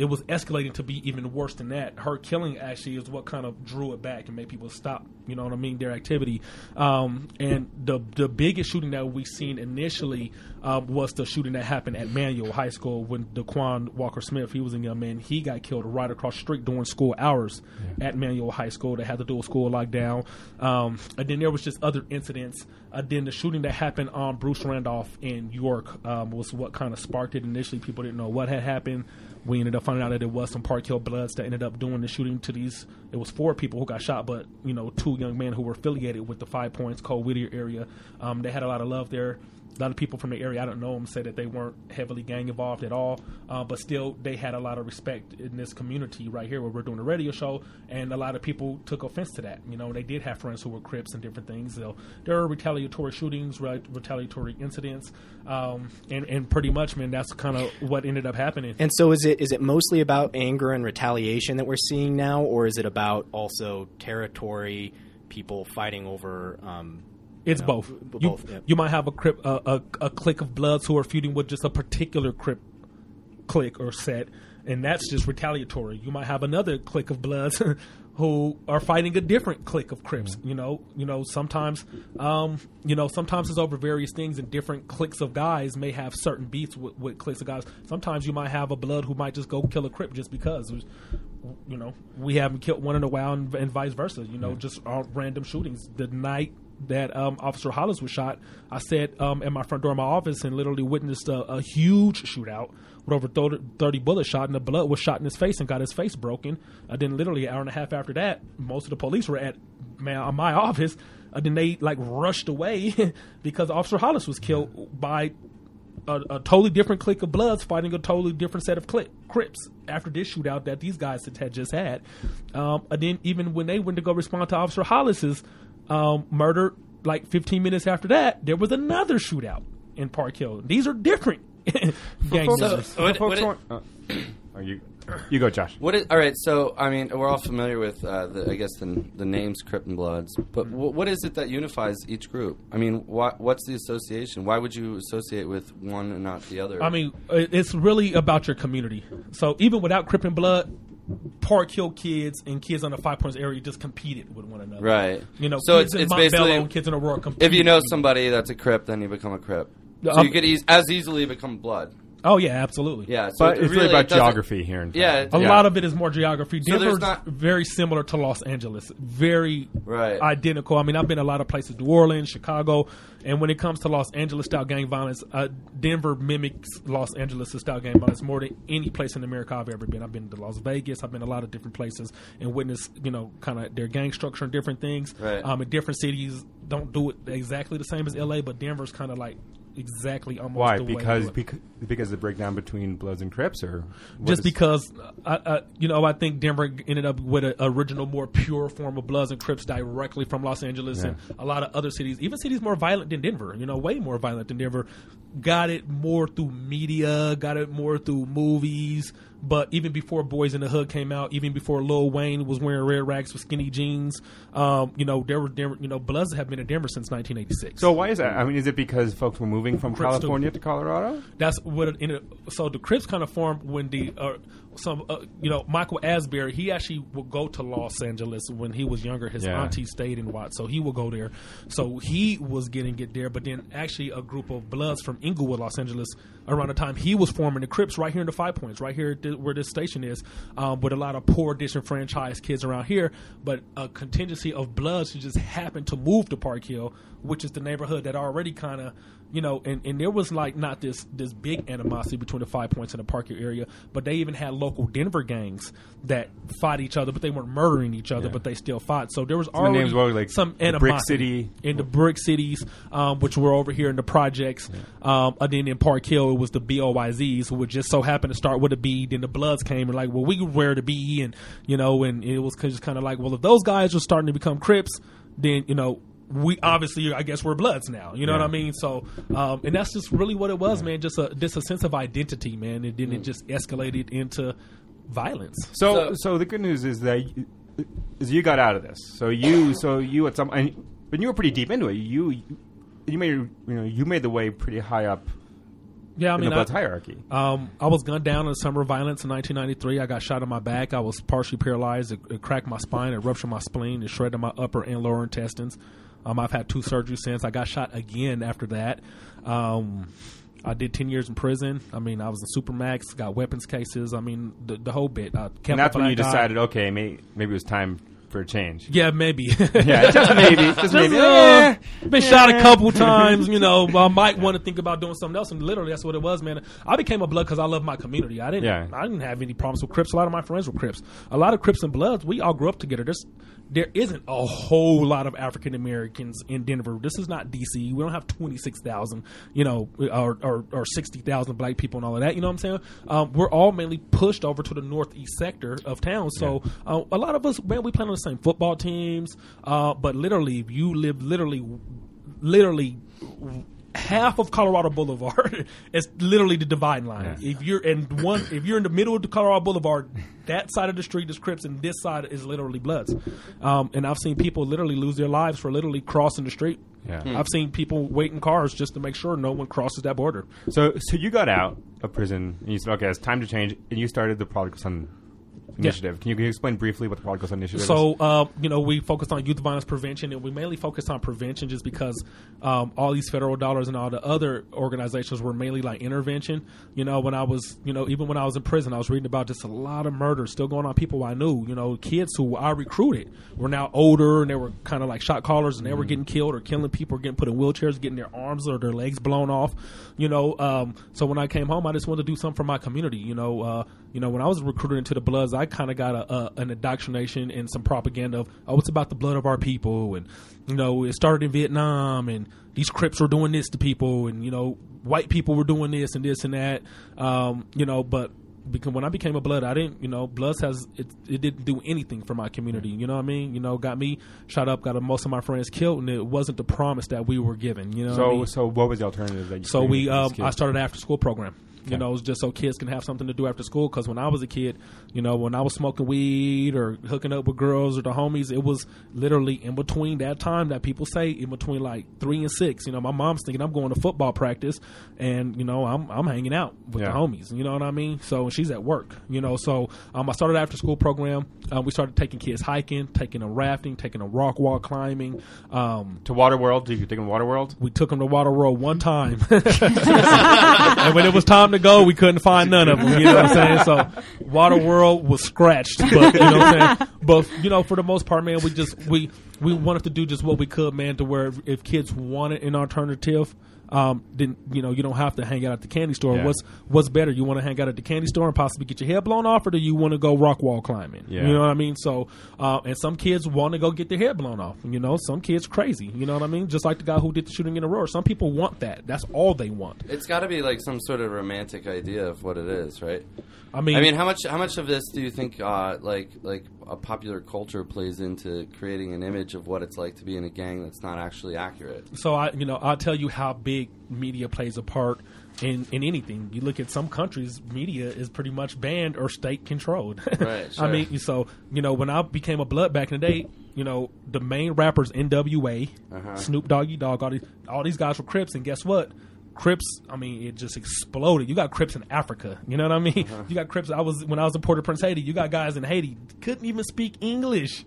it was escalating to be even worse than that. Her killing actually is what kind of drew it back and made people stop. You know what I mean? Their activity. Um, and the the biggest shooting that we've seen initially um, was the shooting that happened at Manual High School when Daquan Walker Smith, he was a young man, he got killed right across the street during school hours at Manual High School. They had to do a school lockdown. Um, and then there was just other incidents. Uh, then the shooting that happened on Bruce Randolph in York um, was what kind of sparked it. Initially, people didn't know what had happened. We ended up finding out that it was some Park Hill Bloods that ended up doing the shooting to these. It was four people who got shot, but you know, two young men who were affiliated with the Five Points, Cole Whittier area. Um, they had a lot of love there. A lot of people from the area, I don't know them, said that they weren't heavily gang involved at all, uh, but still they had a lot of respect in this community right here where we're doing a radio show, and a lot of people took offense to that. You know, they did have friends who were Crips and different things. So there were retaliatory shootings, re- retaliatory incidents, um, and and pretty much, man, that's kind of what ended up happening. And so is it is it mostly about anger and retaliation that we're seeing now, or is it about also territory, people fighting over? Um, It's you know, both. You, both, yeah. you might have a crip, a, a, a clique of bloods who are feuding with just a particular crip clique or set, and that's just retaliatory. You might have another clique of bloods who are fighting a different clique of crips. You know, you know sometimes, um, you know sometimes it's over various things, and different cliques of guys may have certain beats with, with cliques of guys. Sometimes you might have a blood who might just go kill a crip just because. You know, we haven't killed one in a while, and, and vice versa. You know, just all random shootings. The night that um, Officer Hollis was shot, I sat um, at my front door of my office and literally witnessed a, a huge shootout with over 30, 30 bullets shot, and the blood was shot in his face and got his face broken. Uh, then, literally, an hour and a half after that, most of the police were at my, my office. Uh, then they like rushed away because Officer Hollis was killed by a, a totally different clique of Bloods fighting a totally different set of cli Crips after this shootout that these guys had- had just had. Um, and then even when they went to go respond to Officer Hollis's um, murder, like 15 minutes after that, there was another shootout in Park Hill. These are different gang folks- So, what, what it- uh, oh, you, you go, Josh. What is all right? So I mean, we're all familiar with uh, the, I guess the the names Crip and Bloods, but w- what is it that unifies each group? I mean, why, what's the association? Why would you associate with one and not the other? I mean, it's really about your community. So even without Crip and Blood, Park Hill kids and kids on the Five Points area just competed with one another. right? You know, so kids it's in it's basically and kids in Aurora compete. if you know somebody that's a Crip, then you become a Crip. So Um, you could eas- as easily become Blood. Oh yeah, absolutely. Yeah, so But it it's really about doesn't- geography here. In Yeah, fact. A Yeah. lot of it is more geography. So there's Denver's not- very similar to Los Angeles. Very Right. identical. I mean, I've been a lot of places, New Orleans, Chicago, and when it comes to Los Angeles style gang violence, uh, Denver mimics Los Angeles style gang violence more than any place in America I've ever been. I've been to Las Vegas. I've been a lot of different places and witnessed, you know, kind of their gang structure and different things. Right. Um, in different cities, don't do it exactly the same as LA, but Denver's kind of like exactly almost Why? the Because it. because because the breakdown between Bloods and Crips, or just because I, I, you know, I think Denver ended up with an original, more pure form of Bloods and Crips directly from Los Angeles, Yeah. and a lot of other cities, even cities more violent than Denver, you know, way more violent than Denver, got it more through media, got it more through movies. But even before Boyz in the Hood came out, even before Lil Wayne was wearing red rags with skinny jeans, um, you know, there were Denver, you know, Bloods have been in Denver since 1986. So why is that? I mean, is it because folks were moving from Crips. California to Colorado? That's what it. So the Crips kind of formed when the uh, some uh, you know Michael Asbury. He actually would go to Los Angeles when he was younger. His Yeah. auntie stayed in Watts, so he would go there. So he was getting it there. But then actually a group of Bloods from Inglewood, Los Angeles, around the time he was forming the Crips right here in the Five Points, right here the, where this station is, um, with a lot of poor disenfranchised kids around here. But a contingency of Bloods who just happened to move to Park Hill, which is the neighborhood that already kind of you know, and, and there was like not this this big animosity between the Five Points and the Parker area, but they even had local Denver gangs that fought each other, but they weren't murdering each other, Yeah. but they still fought. So there was already names were, like, some the Brick animosity City. in the brick cities, um, which were over here in the projects. Um, and then in Park Hill, it was the BOYZs who would just so happen to start with a B. Then the Bloods came and like, well, we wear the B, and you know, and it was just kind of like, well, if those guys are starting to become Crips, then you know. We obviously, I guess, we're Bloods now. You know what I mean? So, um, and that's just really what it was, man. Just a just a sense of identity, man. And then it just escalated into violence. So, So- so the good news is that you, is you got out of this. So you, so you at some, and, but you were pretty deep into it. You, you made, you know, you made the way pretty high up Yeah, I in mean, the Bloods I, hierarchy. Um, I was gunned down in the summer of violence in 1993. I got shot in my back. I was partially paralyzed. It, it cracked my spine. It ruptured my spleen. It shredded my upper and lower intestines. Um, I've had two surgeries since. I got shot again after that. Um, I did 10 years in prison. I mean, I was in Supermax, got weapons cases. I mean, the, the whole bit. I kept And that's when you guy. decided, okay, may, maybe it was time for a change. Yeah, maybe. Yeah, just maybe, just maybe. uh, been shot a couple times, you know. I might want to think about doing something else, and literally that's what it was, man. I became a blood because I love my community. I didn't, Yeah. I didn't have any problems with Crips. A lot of my friends were Crips. A lot of Crips and Bloods. We all grew up together. There's, there isn't a whole lot of African Americans in Denver. This is not DC. We don't have twenty six thousand, you know, or or, or sixty thousand black people and all of that. You know what I'm saying? Um, we're all mainly pushed over to the northeast sector of town. So uh, a lot of us, man, we play on the same football teams. Uh, but literally, you live literally, literally half of Colorado Boulevard is literally the divide line. If you're in one, if you're in the middle of the Colorado Boulevard, that side of the street is Crips, and this side is literally Bloods. Um, and I've seen people literally lose their lives for literally crossing the street. Yeah. I've seen people wait in cars just to make sure no one crosses that border. So, so you got out of prison and you said, okay, it's time to change, and you started the Prodigal Son initiative. Can, you, can you explain briefly what the Son initiative is? So, uh, you know, we focused on youth violence prevention, and we mainly focused on prevention just because um, all these federal dollars and all the other organizations were mainly like intervention. You know, when I was, you know, even when I was in prison, I was reading about just a lot of murders still going on. People I knew, you know, kids who I recruited were now older and they were kind of like shot callers and they were getting killed or killing people, or getting put in wheelchairs, getting their arms or their legs blown off. You know, um, so when I came home, I just wanted to do something for my community. You know, uh, you know, when I was recruited into the Bloods, I kind of got a, a an indoctrination and some propaganda of oh, it's about the blood of our people, and you know, it started in Vietnam, and these Crips were doing this to people, and you know, white people were doing this and this and that, um, you know, but. Because when I became a blood, I didn't, you know, Bloods has it, it didn't do anything for my community. You know what I mean? You know, got me shot up, got most of my friends killed, and it wasn't the promise that we were given. You know, what I so, mean? so what was the alternative? That you So we, um. I started an after school program. You know, was just so kids can have something to do after school. Because when I was a kid, you know, when I was smoking weed or hooking up with girls or the homies, it was literally in between that time that people say in between like three and six. You know, my mom's thinking I'm going to football practice, and you know, I'm I'm hanging out with Yeah. the homies. You know what I mean? So she's at work. You know, so um, I started after school program. Um, we started taking kids hiking, taking them rafting, taking them rock wall climbing. Um, to Waterworld. Did you take them to Waterworld? we took them to Water World one time, and when it was time to go, we couldn't find none of them. You know what I'm saying? So Water World was scratched, but you know what I'm saying. But you know, for the most part, man, we just we we wanted to do just what we could, man, to where if, if kids wanted an alternative. Um, then you know you don't have to hang out at the candy store. Yeah. What's what's better? You want to hang out at the candy store and possibly get your head blown off, or do you want to go rock wall climbing? Yeah. You know what I mean? So, uh, and some kids want to go get their head blown off. You know, some kids crazy. You know what I mean? Just like the guy who did the shooting in Aurora. Some people want that. That's all they want. It's got to be like some sort of romantic idea of what it is, right? I mean, I mean, how much how much of this do you think uh, like like a popular culture plays into creating an image of what it's like to be in a gang that's not actually accurate? so I, you know, I'll tell you how big media plays a part in, in anything. You look at some countries, media is pretty much banned or state controlled. Right, sure. I mean, so you know, when I became a blood back in the day, you know, the main rappers N.W.A., Uh-huh. Snoop Doggy Dogg, all these all these guys were Crips, and guess what? Crips, I mean, it just exploded. You got Crips in Africa, you know what I mean? Uh-huh. You got Crips. I was when I was in Port-au-Prince, Haiti. You got guys in Haiti couldn't even speak English.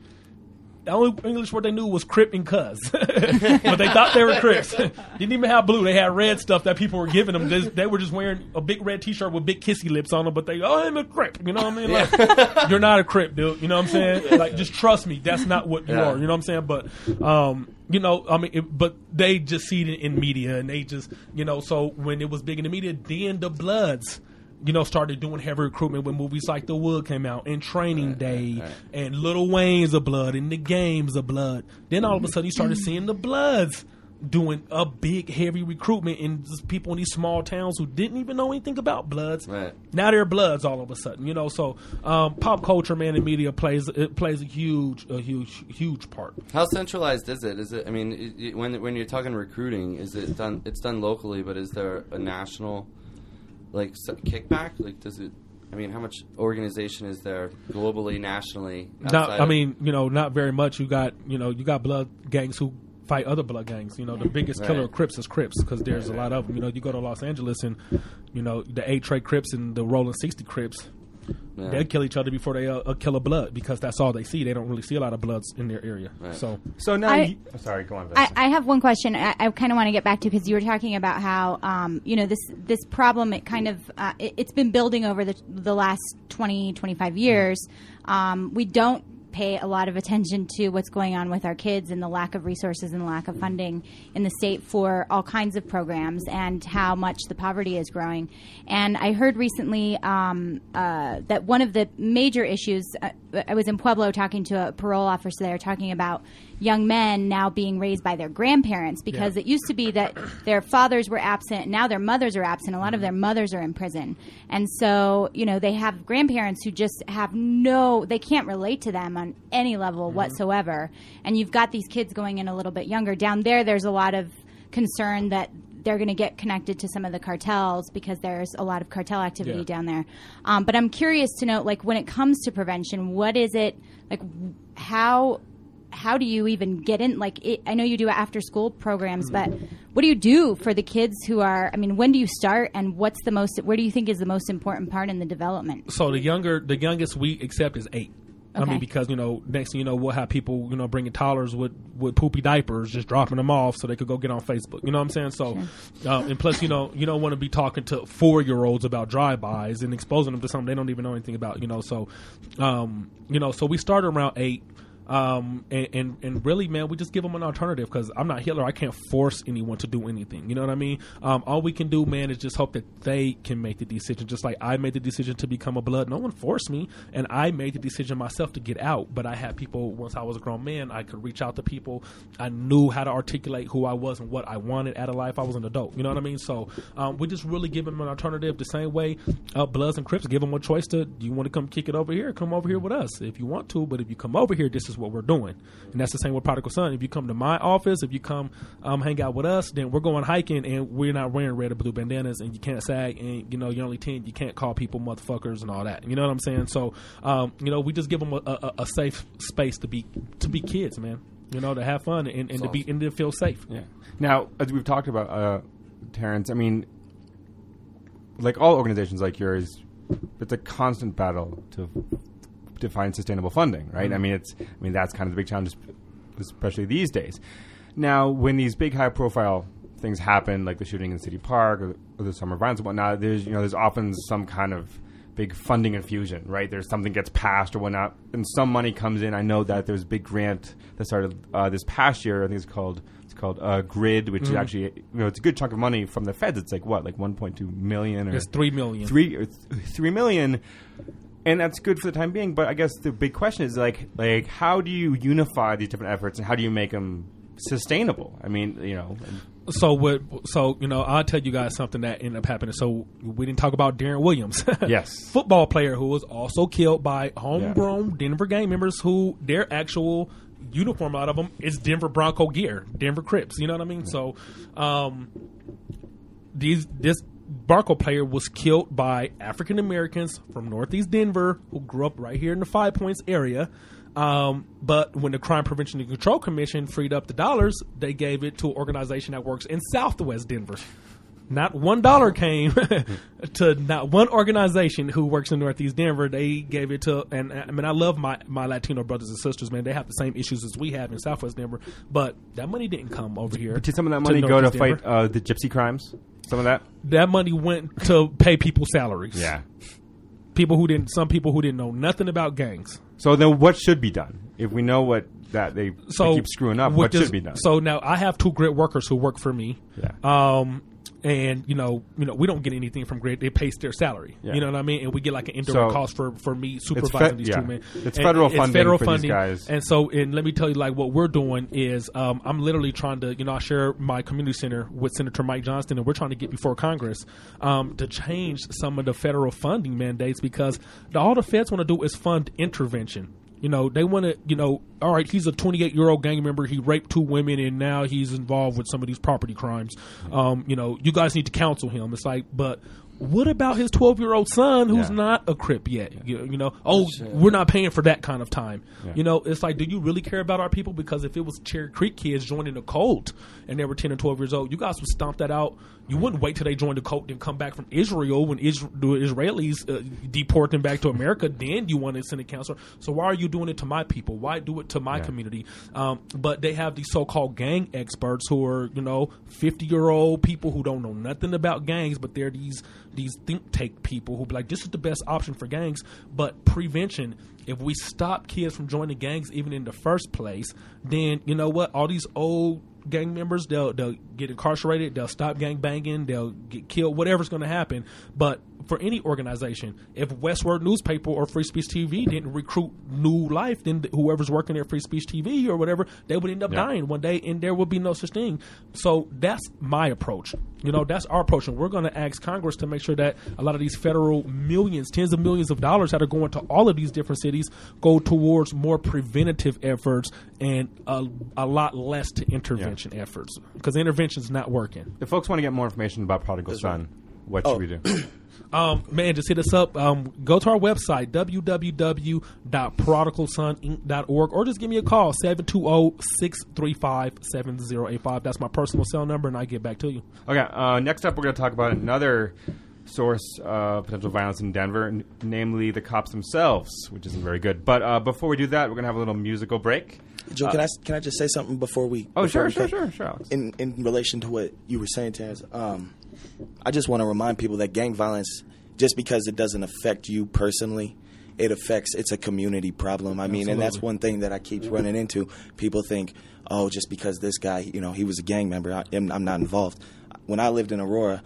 The only English word they knew was Crip and Cuz, but they thought they were Crips. Didn't even have blue; they had red stuff that people were giving them. They, they were just wearing a big red T-shirt with big kissy lips on them, but they, oh, I'm a Crip. You know what I mean? Like, you're not a Crip, dude. You know what I'm saying? Like, just trust me, that's not what you Yeah. are. You know what I'm saying? But, um, you know, I mean, it, but they just see it in media, and they just, you know, so when it was big in the media, then the Bloods you know, started doing heavy recruitment when movies like The Wood came out and Training Day right. and Lil Wayne's of Blood and The Games of Blood. Then all of a sudden you started seeing the Bloods doing a big heavy recruitment in just people in these small towns who didn't even know anything about Bloods. Right. Now they're Bloods all of a sudden, you know. So um, pop culture, man, and media plays it plays a huge, a huge, huge part. How centralized is it? Is it? I mean, it, it- when when you're talking recruiting, is it done? It's done locally, but is there a national, like kickback? Like, does it? I mean, how much organization is there globally, nationally? Not, I mean, you know, not very much. You got, you know, you got blood gangs who fight other blood gangs. You know, the biggest Right. killer of Crips is Crips because there's a Right, lot of them. You know, you go to Los Angeles and, you know, the eight Trey Crips and the Rolling Sixty Crips. Yeah. They'll kill each other before they uh, uh, kill a blood because that's all they see. They don't really see a lot of bloods in their area. Right. So So now, I- you, oh, sorry, go on. I, I have one question. I, I kind of want to get back to because you were talking about how um, you know this this problem. It kind of uh, it, it's been building over the the last 20, 25 years. Um, we don't pay a lot of attention to what's going on with our kids and the lack of resources and lack of funding in the state for all kinds of programs and how much the poverty is growing. And I heard recently um, uh, that one of the major issues. Uh, I was in Pueblo talking to a parole officer there, talking about young men now being raised by their grandparents because Yeah. it used to be that their fathers were absent, now their mothers are absent. A lot of their mothers are in prison, and so you know they have grandparents who just have no, they can't relate to them on any level whatsoever. And you've got these kids going in a little bit younger. Down there, there's a lot of concern that they're going to get connected to some of the cartels because there's a lot of cartel activity Yeah. down there. Um, but I'm curious to know, like, when it comes to prevention, what is it like? How how do you even get in? Like, it, I know you do after school programs, but what do you do for the kids who are? I mean, when do you start, and what's the most? Where do you think is the most important part in the development? so the younger, the youngest we accept is eight. I mean, because you know, next thing you know, we'll have people, you know, bringing toddlers with with poopy diapers, just dropping them off so they could go get on Facebook. You know what I'm saying? So, uh, and plus, you know, you don't want to be talking to four year olds about drive-bys and exposing them to something they don't even know anything about. You know, so, um, you know, so we start around eight. Um and, and and really, man, we just give them an alternative because I'm not Hitler. I can't force anyone to do anything. You know what I mean? Um, all we can do, man, is just hope that they can make the decision. Just like I made the decision to become a blood. No one forced me, and I made the decision myself to get out. But I had people. Once I was a grown man, I could reach out to people. I knew how to articulate who I was and what I wanted out of life. I was an adult. You know what I mean? So um, we just really give them an alternative. The same way, uh, Bloods and Crips give them a choice to. Do you want to come kick it over here? Come over here with us if you want to. But if you come over here, this is what we're doing. And that's the same with Prodigal Son. If you come to my office, if you come um, hang out with us, then we're going hiking and we're not wearing red or blue bandanas and you can't sag and you know you're only 10, you can't call people motherfuckers and all that. You know what I'm saying? So, um, you know, we just give them a, a, a safe space to be to be kids, man. You know, to have fun and, and to be and to feel safe. Yeah. Now, as we've talked about, uh, Terrence, I mean, like all organizations like yours, it's a constant battle to to find sustainable funding, right? I mean, it's I mean that's kind of the big challenge, especially these days. Now, when these big high-profile things happen, like the shooting in City Park or, or the summer violence and whatnot, there's you know there's often some kind of big funding infusion, right? There's something gets passed or whatnot, and some money comes in. I know that there's a big grant that started uh, this past year. I think it's called it's called uh, GRID, which is actually you know it's a good chunk of money from the feds. It's like what, like 1.2 million or It's three million. three or th- three million, and that's good for the time being. But I guess the big question is like like how do you unify these different efforts and how do you make them sustainable? I mean, you know, So what? So you know, I'll tell you guys something that ended up happening. So we didn't talk about Darrent Williams, Yes. football player who was also killed by homegrown Denver gang members who their actual uniform out of them is Denver Bronco gear, Denver Crips. You know what I mean? So, um, these this Bronco player was killed by African Americans from Northeast Denver who grew up right here in the Five Points area. Um, but when the Crime Prevention and Control Commission freed up the dollars, they gave it to an organization that works in Southwest Denver. Not one dollar came to not one organization who works in Northeast Denver. They gave it to, and I mean, I love my my Latino brothers and sisters. Man, they have the same issues as we have in Southwest Denver, but that money didn't come over here. Did some of that money go to Northeast fight uh, the gypsy crimes? Some of that? That money went to pay people salaries. Yeah. people who didn't. Some people who didn't know nothing about gangs. So then, what should be done if we know what that they, So they keep screwing up? What this- should be done? So now I have two GRID workers who work for me. Yeah. Um, and you know, you know, we don't get anything from GRID. They pay their salary. Yeah. You know what I mean? And we get like an indirect So- cost for for me supervising these yeah. two men. It's And federal funding for these guys. And so, and let me tell you, like what we're doing is, um, I'm literally trying to, you know, I share my community center with Senator Mike Johnston, and we're trying to get before Congress um, to change some of the federal funding mandates because the, all the feds want to do is fund intervention. You know, they want to, you know, all right, he's a 28 year old gang member. He raped two women and now he's involved with some of these property crimes. Um, you know, you guys need to counsel him. It's like, but what about his 12 year old son who's Yeah. not a crip yet? You, you know, oh, we're not paying for that kind of time. Yeah. You know, it's like, do you really care about our people? Because if it was Cherry Creek kids joining a cult and they were 10 and 12 years old, you guys would stomp that out. You wouldn't wait till they joined the cult and come back from Israel when Isra- the Israelis uh, deport them back to America. Then you want to send a counselor. So why are you doing it to my people? Why do it to my Yeah. community? Um, but they have these so-called gang experts who are, you know, 50-year-old people who don't know nothing about gangs, but they're these these think tank people who be like, this is the best option for gangs. But prevention, if we stop kids from joining gangs even in the first place, then you know what? All these old gang members, they'll they'll get incarcerated, they'll stop gang banging, they'll get killed, whatever's going to happen. But for any organization, if Westword newspaper or Free Speech TV didn't recruit new life, then whoever's working at Free Speech TV or whatever, they would end up Yeah. dying one day, and there would be no such thing. So that's my approach. You know, that's our approach, and we're going to ask Congress to make sure that a lot of these federal millions, tens of millions of dollars that are going to all of these different cities go towards more preventative efforts and a, a lot less to intervention efforts because intervention is not working. if folks want to get more information about Prodigal Son, what should Oh. we do? Um, man, just hit us up. Um, go to our website, www.prodigalsoninc.org, or just give me a call, oh, 720-635-7085. That's my personal cell number, and I get back to you. Okay, uh, next up, we're going to talk about another source of potential violence in Denver, n- namely the cops themselves, which isn't very good. But uh, before we do that, we're going to have a little musical break. Joe, can I can I just say something before we? Oh, before sure, we sure, cut? sure, sure, Alex. In in relation to what you were saying, Terrence, um, I just want to remind people that gang violence, just because it doesn't affect you personally, it affects. It's a community problem. I mean, and that's one thing that I keep running into. People think, oh, just because this guy, you know, he was a gang member, I, I'm, I'm not involved. When I lived in Aurora.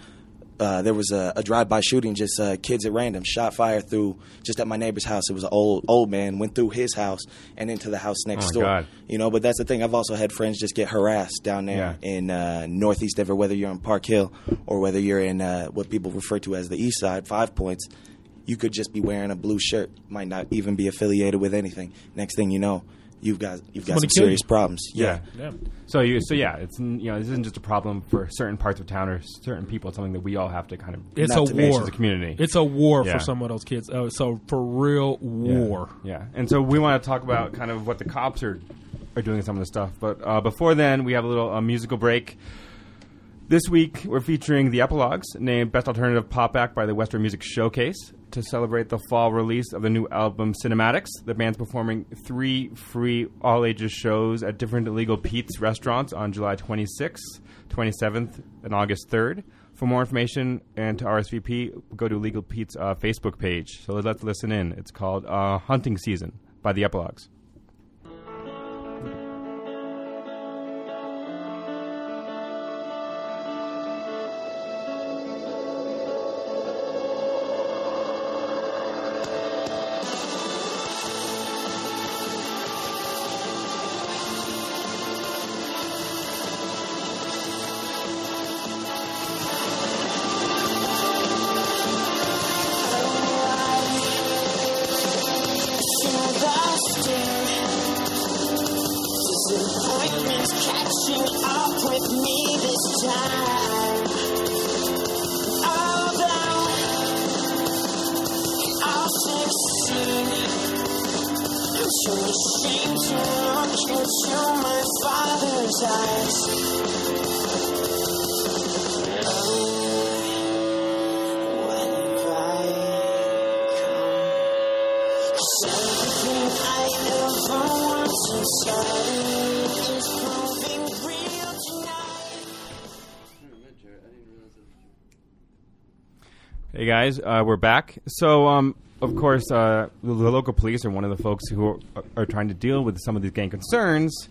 Uh, there was a, a drive-by shooting, just uh, kids at random shot fire through just at my neighbor's house. It was an old old man went through his house and into the house next Oh, door. God. You know, but that's the thing. I've also had friends just get harassed down there Yeah. in uh, Northeast Denver, whether you're in Park Hill or whether you're in uh, what people refer to as the East Side, Five Points. You could just be wearing a blue shirt, might not even be affiliated with anything. Next thing you know, you've got you've got some serious you. problems. Yeah. Yeah. So you, so yeah, it's you know this isn't just a problem for certain parts of town or certain people. It's something that we all have to kind of It's a war. as a community. It's a war Yeah. for some of those kids. Uh, so for real war. Yeah, and so we want to talk about kind of what the cops are are doing some of the stuff. But uh, before then, we have a little uh, musical break. This week, we're featuring the Epilogues, named Best Alternative Pop Act by the Westword Music Showcase. To celebrate the fall release of the new album Cinematics, the band's performing three free all ages shows at different Illegal Pete's restaurants on July 26th, 27th, and August 3rd. For more information and to RSVP, go to Legal Pete's uh, Facebook page. So let's listen in. It's called uh, Hunting Season by the Epilogues. Hey guys, uh, we're back. So, um, of course, uh, the, local police are one of the folks who are, are trying to deal with some of these gang concerns.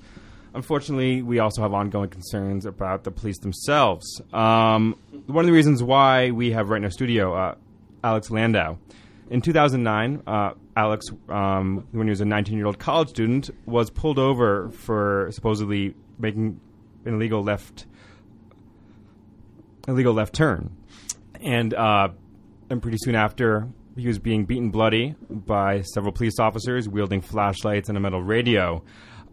Unfortunately, we also have ongoing concerns about the police themselves. Um, one of the reasons why we have right in our studio uh, Alex Landau. In 2009, uh, Alex, um, when he was a 19 year old college student, was pulled over for supposedly making an illegal left illegal left turn, and uh, and pretty soon after, he was being beaten bloody by several police officers wielding flashlights and a metal radio.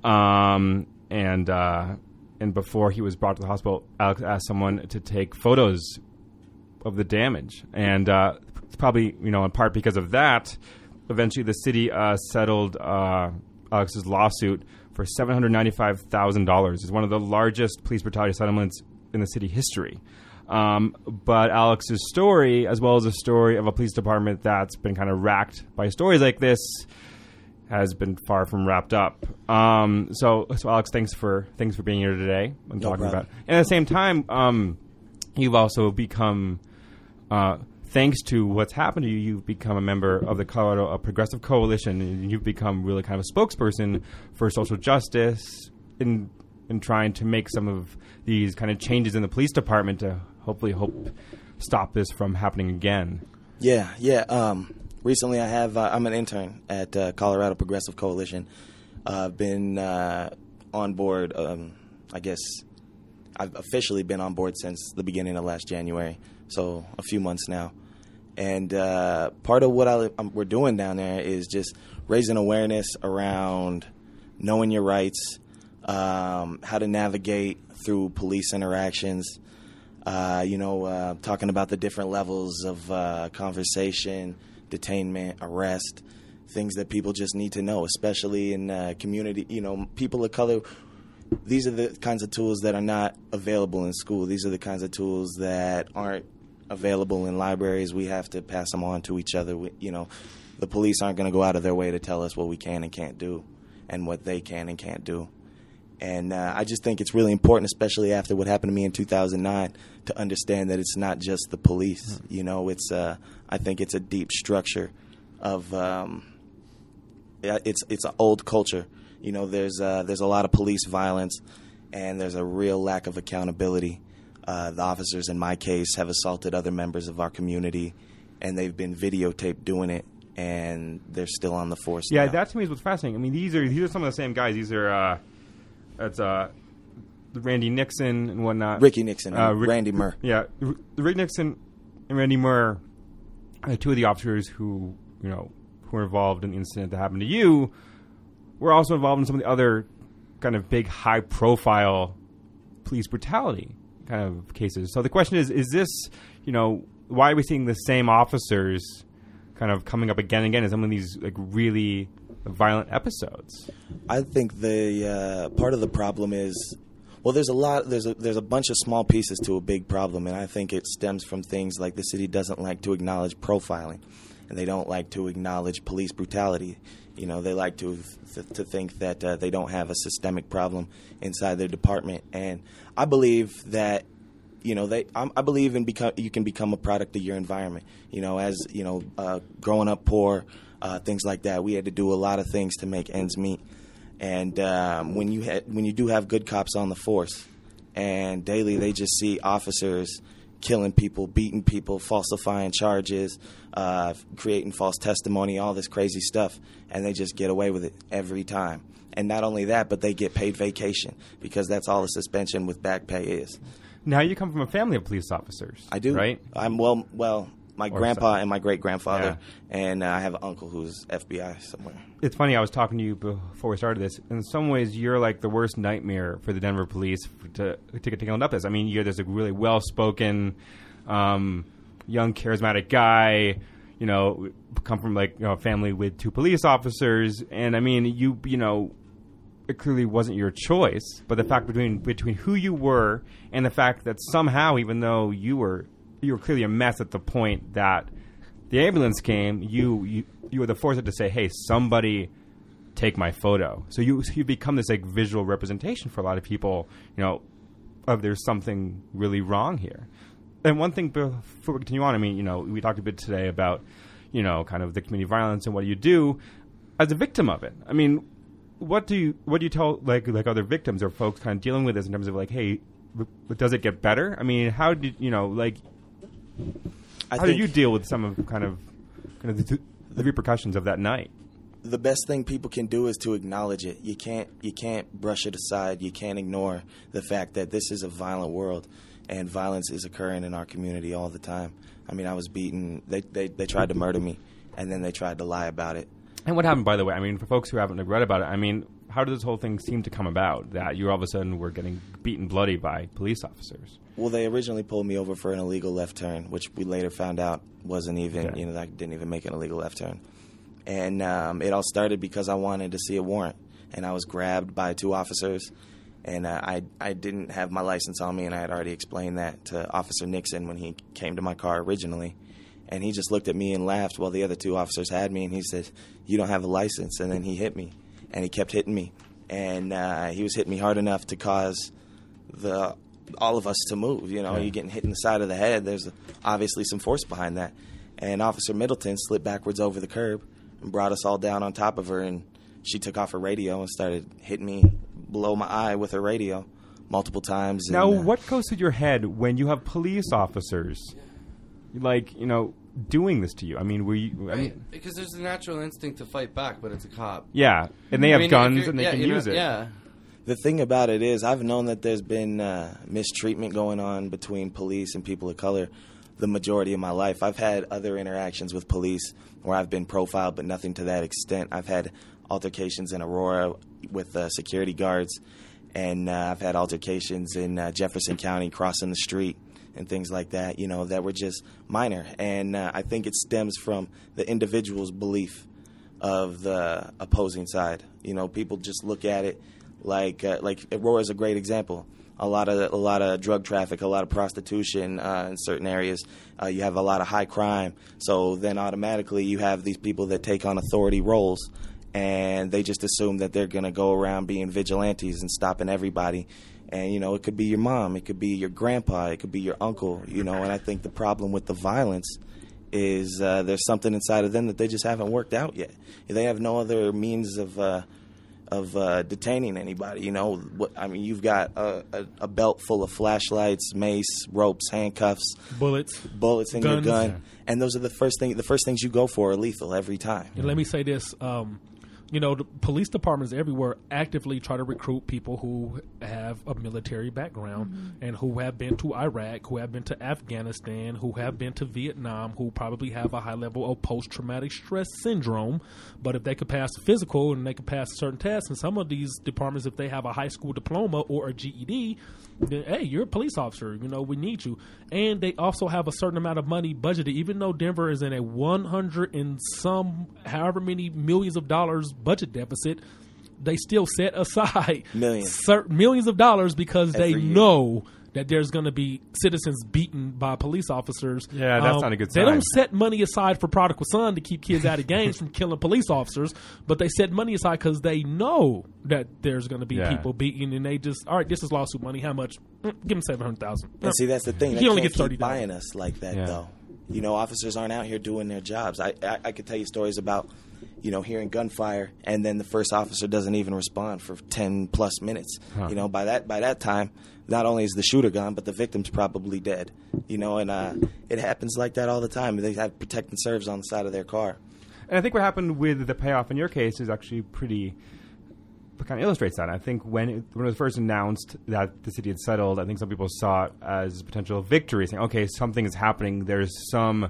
Um, and uh, and before he was brought to the hospital, Alex asked someone to take photos of the damage, and uh, it's probably you know in part because of that. Eventually, the city uh, settled uh, Alex's lawsuit for seven hundred ninety-five thousand dollars. It's one of the largest police brutality settlements in the city history. Um, but Alex's story, as well as a story of a police department that's been kind of racked by stories like this, has been far from wrapped up. Um, so, so Alex, thanks for thanks for being here today and No talking problem. about. And at the same time, um, you've also become, uh, thanks to what's happened to you, you've become a member of the Colorado uh, Progressive Coalition, and you've become really kind of a spokesperson for social justice in in trying to make some of these kind of changes in the police department to hopefully hope stop this from happening again. Yeah, yeah. Um, recently, I have. Uh, I'm an intern at uh, Colorado Progressive Coalition. I've been uh, on board. Um, I guess I've officially been on board since the beginning of last January, so a few months now. And uh, part of what I, um, we're doing down there is just raising awareness around knowing your rights, um, how to navigate through police interactions, uh, you know, uh, talking about the different levels of uh, conversation, detainment, arrest, things that people just need to know, especially in uh, community, you know, people of color. These are the kinds of tools that are not available in school. These are the kinds of tools that aren't available in libraries. We have to pass them on to each other. We, you know, the police aren't going to go out of their way to tell us what we can and can't do and what they can and can't do. And uh, I just think it's really important, especially after what happened to me in 2009, to understand that it's not just the police. You know, it's uh, I think it's a deep structure of um, it's it's an old culture. You know, there's uh, there's a lot of police violence, and there's a real lack of accountability. Uh, the officers, in my case, have assaulted other members of our community, and they've been videotaped doing it, and they're still on the force. Yeah, now. that to me is what's fascinating. I mean, these are these are some of the same guys. These are uh, that's uh, Randy Nixon and whatnot. Ricky Nixon, Uh, Rick- Randy Murr. Yeah, R- Rick Nixon and Randy Murr, uh, two of the officers who you know who were involved in the incident that happened to you, were also involved in some of the other kind of big, high-profile police brutality kind of cases. So the question is: Is this you know why are we seeing the same officers kind of coming up again and again in some of these like really violent episodes? I think the uh, part of the problem is well, there's a lot, there's a there's a bunch of small pieces to a big problem, and I think it stems from things like the city doesn't like to acknowledge profiling, and they don't like to acknowledge police brutality. You know, they like to th- to think that uh, they don't have a systemic problem inside their department, and I believe that you know they I'm, i believe in become you can become a product of your environment you know as you know uh, growing up poor uh, things like that we had to do a lot of things to make ends meet and um, when you had when you do have good cops on the force and daily they just see officers killing people beating people falsifying charges uh, creating false testimony all this crazy stuff and they just get away with it every time and not only that but they get paid vacation because that's all a suspension with back pay is Now you come from a family of police officers. I do. right? I'm well. Well, my Or grandpa so- and my great grandfather, and uh, I have an uncle who's FBI somewhere. It's funny. I was talking to you before we started this. In some ways, you're like the worst nightmare for the Denver police to to get taken up this. I mean, you're this like, really well spoken, um, young, charismatic guy. You know, come from like you know, a family with two police officers, and I mean, you you know, it clearly wasn't your choice. But the fact between between who you were and the fact that somehow, even though you were you were clearly a mess at the point that the ambulance came, you you, you were the force to say, "Hey, somebody take my photo. So you you become this like visual representation for a lot of people. You know, of there's something really wrong here. And one thing before we continue on, I mean, you know, we talked a bit today about, you know, kind of the community violence and what do you do as a victim of it. I mean, what do you what do you tell like like other victims or folks kind of dealing with this in terms of like, hey, does it get better? I mean, how did you know like I how think you deal with some of kind of kind of the, the repercussions of that night? the best thing people can do is to acknowledge it. You can't you can't brush it aside. You can't ignore the fact that this is a violent world and violence is occurring in our community all the time. I mean, I was beaten. They they, they tried to murder me, and then they tried to lie about it. And what happened, by the way? I mean, for folks who haven't read about it, I mean, how did this whole thing seem to come about? That you all of a sudden were getting beaten bloody by police officers? Well, they originally pulled me over for an illegal left turn, which we later found out wasn't even, Okay. you know, I didn't even make an illegal left turn. And um, it all started because I wanted to see a warrant, and I was grabbed by two officers, and uh, I I didn't have my license on me, and I had already explained that to Officer Nixon when he came to my car originally, and he just looked at me and laughed while the other two officers had me, and he said, "You don't have a license," and then he hit me, and he kept hitting me, and uh, he was hitting me hard enough to cause the all of us to move. You know, Yeah. you're getting hit in the side of the head. There's obviously some force behind that. And Officer Middleton slid backwards over the curb and brought us all down on top of her. And she took off her radio and started hitting me below my eye with her radio multiple times. Now, and, uh, what goes through your head when you have police officers, like you know, doing this to you? I mean, were you? I Right. mean, Because there's a natural instinct to fight back, but it's a cop. yeah, and they I have mean, guns and they yeah, can you know, use it. Yeah. The thing about it is, I've known that there's been uh, mistreatment going on between police and people of color the majority of my life. I've had other interactions with police where I've been profiled, but nothing to that extent. I've had altercations in Aurora with uh, security guards, and uh, I've had altercations in uh, Jefferson County crossing the street and things like that, you know, that were just minor. And uh, I think it stems from the individual's belief of the opposing side. You know, people just look at it like uh, like Aurora is a great example. A lot of a lot of drug traffic, a lot of prostitution uh, in certain areas. Uh, you have a lot of high crime. So then automatically you have these people that take on authority roles, and they just assume that they're going to go around being vigilantes and stopping everybody. And you know, it could be your mom, it could be your grandpa, it could be your uncle. You know, and I think the problem with the violence is uh, there's something inside of them that they just haven't worked out yet. They have no other means of uh, of uh, detaining anybody. You know, what, I mean, you've got a, a, a belt full of flashlights, mace, ropes, handcuffs, Bullets. bullets in Guns. your gun, and those are the first thing. The first things you go for are lethal every time. And let me say this: um, you know, the police departments everywhere actively try to recruit people who have a military background mm-hmm. and who have been to Iraq, who have been to Afghanistan, who have been to Vietnam, who probably have a high level of post traumatic stress syndrome. But if they could pass physical and they could pass certain tests, and some of these departments, if they have a high school diploma or a GED, hey, you're a police officer. You know, we need you. And they also have a certain amount of money budgeted, even though Denver is in a 100 and some, however many millions of dollars budget deficit. They still set aside Millions. certain millions of dollars because they year. know that there's going to be citizens beaten by police officers. Um, Yeah, that's not a good sign. They don't set money aside for Prodigal Son to keep kids out of gangs from killing police officers, but they set money aside because they know that there's going to be Yeah. people beaten, and they just, all right, this is lawsuit money. How much? Mm, Give them seven hundred thousand. And see, that's the thing. They He only can't gets keep thirty buying us like that, Yeah. though. You know, officers aren't out here doing their jobs. I, I I could tell you stories about, you know, hearing gunfire and then the first officer doesn't even respond for ten plus minutes. Huh. You know, by that by that time, not only is the shooter gone, but the victim's probably dead. You know, and uh, it happens like that all the time. They have protecting serves on the side of their car. And I think what happened with the payoff in your case is actually pretty kind of illustrates that. I think when it, when it was first announced that the city had settled, I think some people saw it as potential victory, saying, "Okay, something is happening. There's some,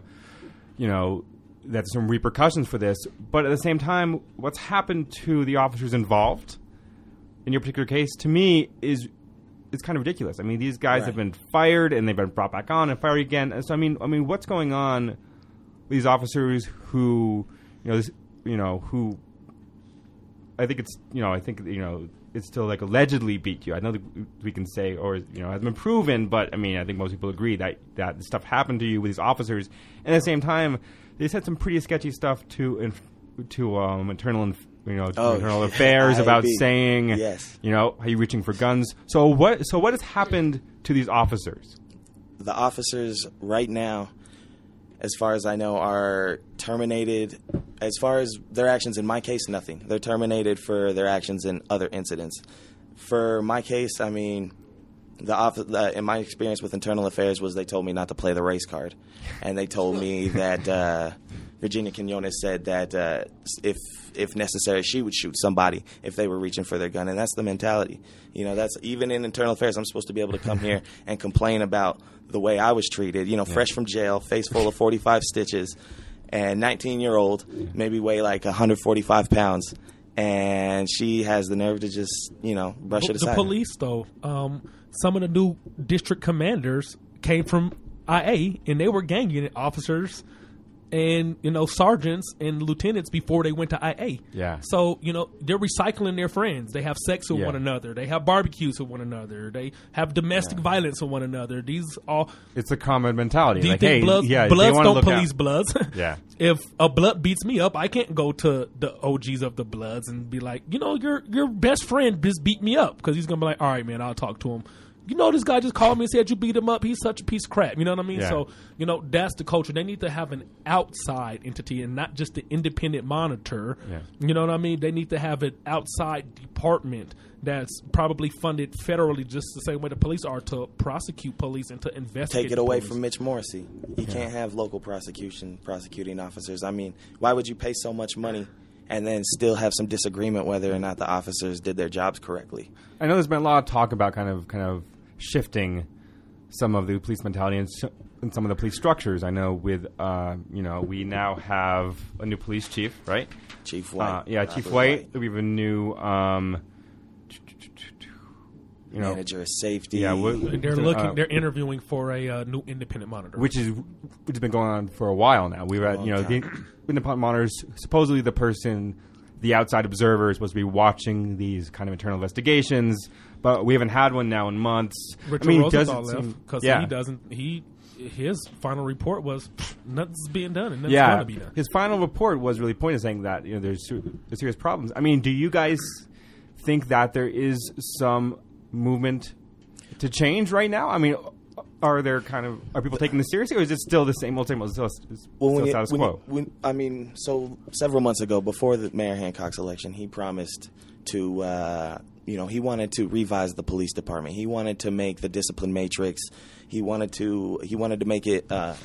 you know, there's some repercussions for this." But at the same time, what's happened to the officers involved in your particular case, to me, is it's kind of ridiculous. I mean, these guys Right. have been fired and they've been brought back on and fired again. And so, I mean, I mean, what's going on these officers who, you know, this, you know, who I think it's you know I think you know it's still like allegedly beat you. I know that we can say or you know has been proven, but I mean I think most people agree that that stuff happened to you with these officers. And at the same time, they said some pretty sketchy stuff to inf- to um, internal inf- you know, Oh, internal affairs about saying, Yes. you know, are you reaching for guns? So what? So what has happened to these officers? the officers right now, as far as I know, are terminated. As far as their actions in my case, nothing. They're terminated for their actions in other incidents. For my case, I mean, the off- uh, in my experience with internal affairs was they told me not to play the race card, and they told me that uh, Virginia Quinones said that uh, if if necessary she would shoot somebody if they were reaching for their gun, and that's the mentality. You know, that's even in internal affairs. I'm supposed to be able to come here and complain about the way I was treated. You know, fresh from jail, face full of 45 stitches, and 19 year old, maybe weigh like 145 pounds. And she has the nerve to just, you know, brush it aside. the police, though, um, some of the new district commanders came from IA, and they were gang unit officers and you know sergeants and lieutenants before they went to IA. Yeah. So you know they're recycling their friends. They have sex with Yeah. one another. They have barbecues with one another. They have domestic violence with one another. These all. It's a common mentality. Do you like, think hey, bloods, yeah, they bloods don't police out. bloods? Yeah. If a blood beats me up, I can't go to the OGs of the bloods and be like, you know, your your best friend just beat me up because he's gonna be like, all right, man, I'll talk to him. You know, this guy just called me and said you beat him up. He's such a piece of crap. You know what I mean? Yeah. So you know that's the culture. They need to have an outside entity and not just the independent monitor. Yeah. You know what I mean? They need to have an outside department that's probably funded federally, just the same way the police are to prosecute police and to investigate. take it away police. from Mitch Morrissey. You can't have local prosecution prosecuting officers. I mean, why would you pay so much money and then still have some disagreement whether or not the officers did their jobs correctly? I know there's been a lot of talk about kind of kind of shifting some of the police mentality and, sh- and some of the police structures. I know with uh, you know we now have a new police chief, right? Chief White, Uh, yeah, Chief Robert White. We have a new um, you know manager of safety. Yeah, what- They're Uh, looking. They're interviewing for a uh, new independent monitor. which is which has been going on for a while now. We were at, Long you know the independent monitors supposedly the person, the outside observer is supposed to be watching these kind of internal investigations, but we haven't had one now in months. Richard I mean, Rosenthal left because yeah. he doesn't. He his final report was nothing's being done and nothing's yeah, going to be done. his final report was really pointed, saying that you know there's, there's serious problems. I mean, do you guys think that there is some movement to change right now? I mean, are there kind of are people taking this seriously, or is it still the same old same old still, still Well, when you, status when quo? you- when- I mean, so several months ago, before the Mayor Hancock's election, he promised to, uh, you know, he wanted to revise the police department. He wanted to make the discipline matrix. He wanted to, he wanted to make it. Uh,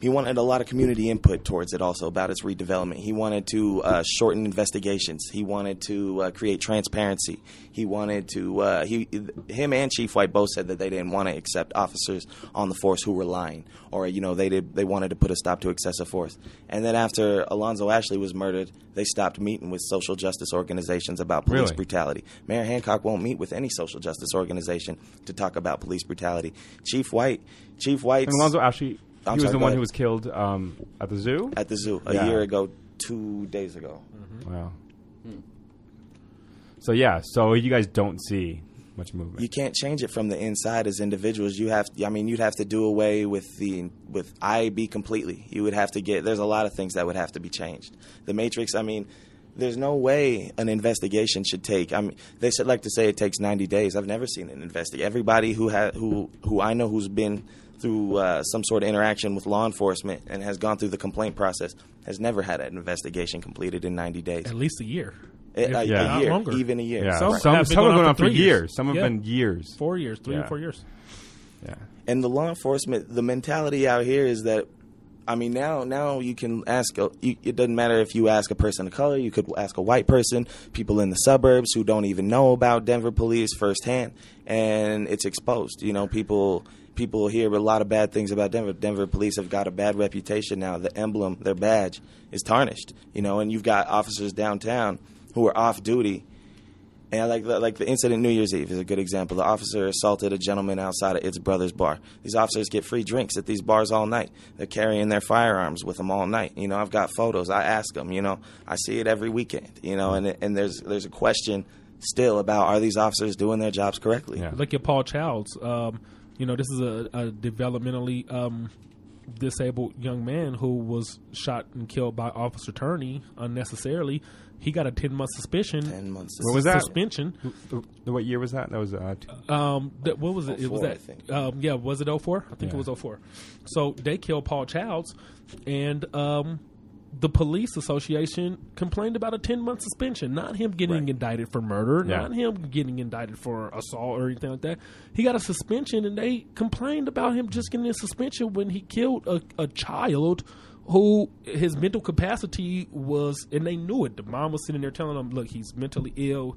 he wanted a lot of community input towards it also about its redevelopment. He wanted to uh, shorten investigations. He wanted to uh, create transparency. He wanted to uh, he him and Chief White both said that they didn't want to accept officers on the force who were lying or you know they did they wanted to put a stop to excessive force. And then after Alonzo Ashley was murdered, they stopped meeting with social justice organizations about police Really? brutality. Mayor Hancock won't meet with any social justice organization to talk about police brutality. Chief White, Chief White Alonzo Ashley, I'm he was sorry, the one ahead. who was killed um, at the zoo. at the zoo a Yeah. year ago, two days ago. Wow. So yeah, so you guys don't see much movement. You can't change it from the inside as individuals. You have, I mean, you'd have to do away with the with IAB completely. You would have to get. There's a lot of things that would have to be changed. The Matrix. I mean, there's no way an investigation should take. I mean, they should like to say it takes 90 days. I've never seen an investigation. Everybody who ha- who who I know who's been through uh, some sort of interaction with law enforcement and has gone through the complaint process has never had an investigation completed in 90 days. At least a year, A, a- If a not year, longer. even a year. yeah, Some some have some, been have going gone on on for for years. years. Some have Yeah. been years. four years, three Yeah. or four years. Yeah. and the law enforcement the mentality out here is that i mean now now you can ask a, you, it doesn't matter if you ask a person of color you could ask a white person people in the suburbs who don't even know about denver police firsthand and it's exposed you know people people hear a lot of bad things about denver denver police have got a bad reputation now the emblem their badge is tarnished you know and you've got officers downtown who are off duty and like the, like the incident New Year's Eve is a good example. The officer assaulted a gentleman outside of its brother's bar. These officers get free drinks at these bars all night. They're carrying their firearms with them all night. You know, I've got photos. I ask them. You know, I see it every weekend. You know, and and there's there's a question still about are these officers doing their jobs correctly? Yeah. Look at Paul Childs. Um, you know, this is a, a developmentally um, disabled young man who was shot and killed by Officer Turney unnecessarily. He got a ten month suspicion. Ten months. What was that? Suspension. What year was that? That was uh, t- Um, that, what was it? It was 04, I that. think. Um, yeah, was it 04? I think Yeah. it was 04. So they killed Paul Childs, and um, the police association complained about a 10 month suspension. Not him getting Right. indicted for murder, Yeah. not him getting indicted for assault or anything like that. He got a suspension, and they complained about him just getting a suspension when he killed a, a child who his mental capacity was, and they knew it. The mom was sitting there telling him, "Look, he's mentally ill.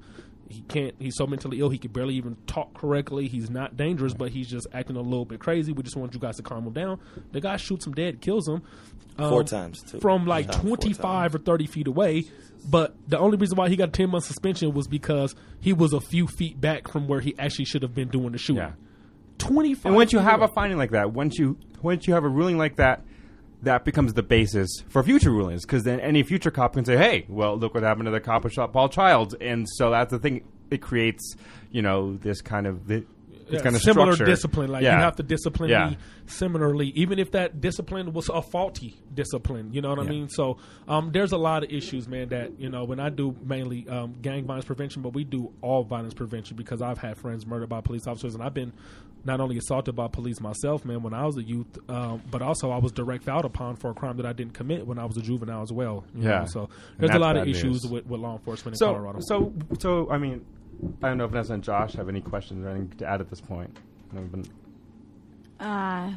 He can't. He's so mentally ill. He could barely even talk correctly. He's not dangerous, but he's just acting a little bit crazy. We just want you guys to calm him down." The guy shoots him dead, kills him Four um, times, too. from like Shot him four twenty five or thirty feet away. But the only reason why he got a ten month suspension was because he was a few feet back from where he actually should have been doing the shooting. Yeah. Twenty five. And once you have a finding like that, once you once you have a ruling like that, that becomes the basis for future rulings. Because then any future cop can say, "Hey, well, look what happened to the cop who shot Paul Childs," and so that's the thing. It creates, you know, this kind of this Yeah, kind of similar structure. discipline. Like Yeah. you have to discipline Yeah. me similarly, even if that discipline was a faulty discipline. You know what I mean? So um, there's a lot of issues, man. That you know when I do mainly um, gang violence prevention, but we do all violence prevention because I've had friends murdered by police officers, and I've been not only assaulted by police myself, man, when I was a youth, um, but also I was direct filed upon for a crime that I didn't commit when I was a juvenile as well. you Yeah. know? So there's a lot of issues with, with law enforcement in So, Colorado. so, so, I mean, I don't know if Vanessa and Josh have any questions or anything to add at this point. I've Uh,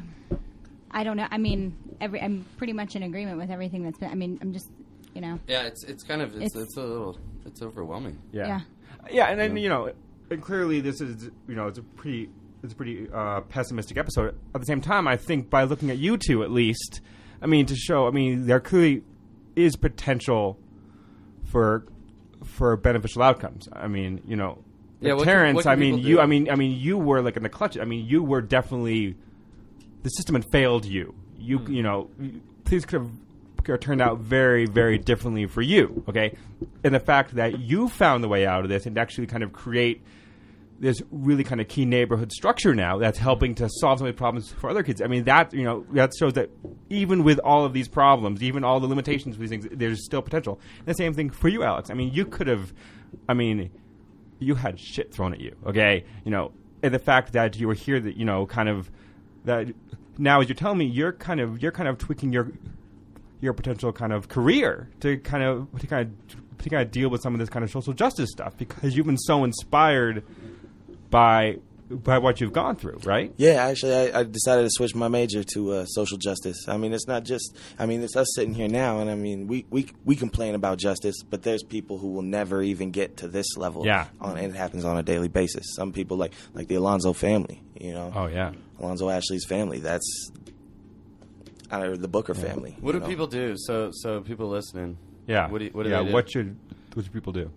I don't know. I mean, every I'm pretty much in agreement with everything that's been. I mean, I'm just, you know, Yeah, it's it's kind of it's, It's- it's a little it's overwhelming. Yeah. Yeah. Yeah, and then you know, and clearly this is you know it's a pretty it's a pretty uh, pessimistic episode. At the same time, I think by looking at you two at least, I mean to show, I mean there clearly is potential for for beneficial outcomes. I mean, you know, Yeah, what can- Terrence. what can I mean, you. I mean, I mean, you were like in the clutch. I mean, you were definitely the system had failed you. You Hmm. you know things could have could have turned out very very differently for you. Okay, and the fact that you found the way out of this and actually kind of create this really kind of key neighborhood structure now that's helping to solve some of the problems for other kids. I mean that you know that shows that even with all of these problems, even all the limitations of these things, there's still potential. And the same thing for you, Alex. I mean, you could have. I mean, you had shit thrown at you. Okay, you know, and the fact that you were here, that you know, kind of that now as you're telling me, you're kind of you're kind of tweaking your your potential kind of career to kind of to kind of to kind of deal with some of this kind of social justice stuff because you've been so inspired by by what you've gone through, right? Yeah, actually, I, I decided to switch my major to uh, social justice. I mean, it's not just. I mean, it's us sitting here now, and I mean, we, we we complain about justice, but there's people who will never even get to this level. Yeah. on, and it happens on a daily basis. Some people, like like the Alonzo family, you know, Oh yeah. Alonzo Ashley's family. That's uh, the Booker family. What do know. people do? So so people listening. Yeah. What do you- what do yeah, they do? what should what should people do?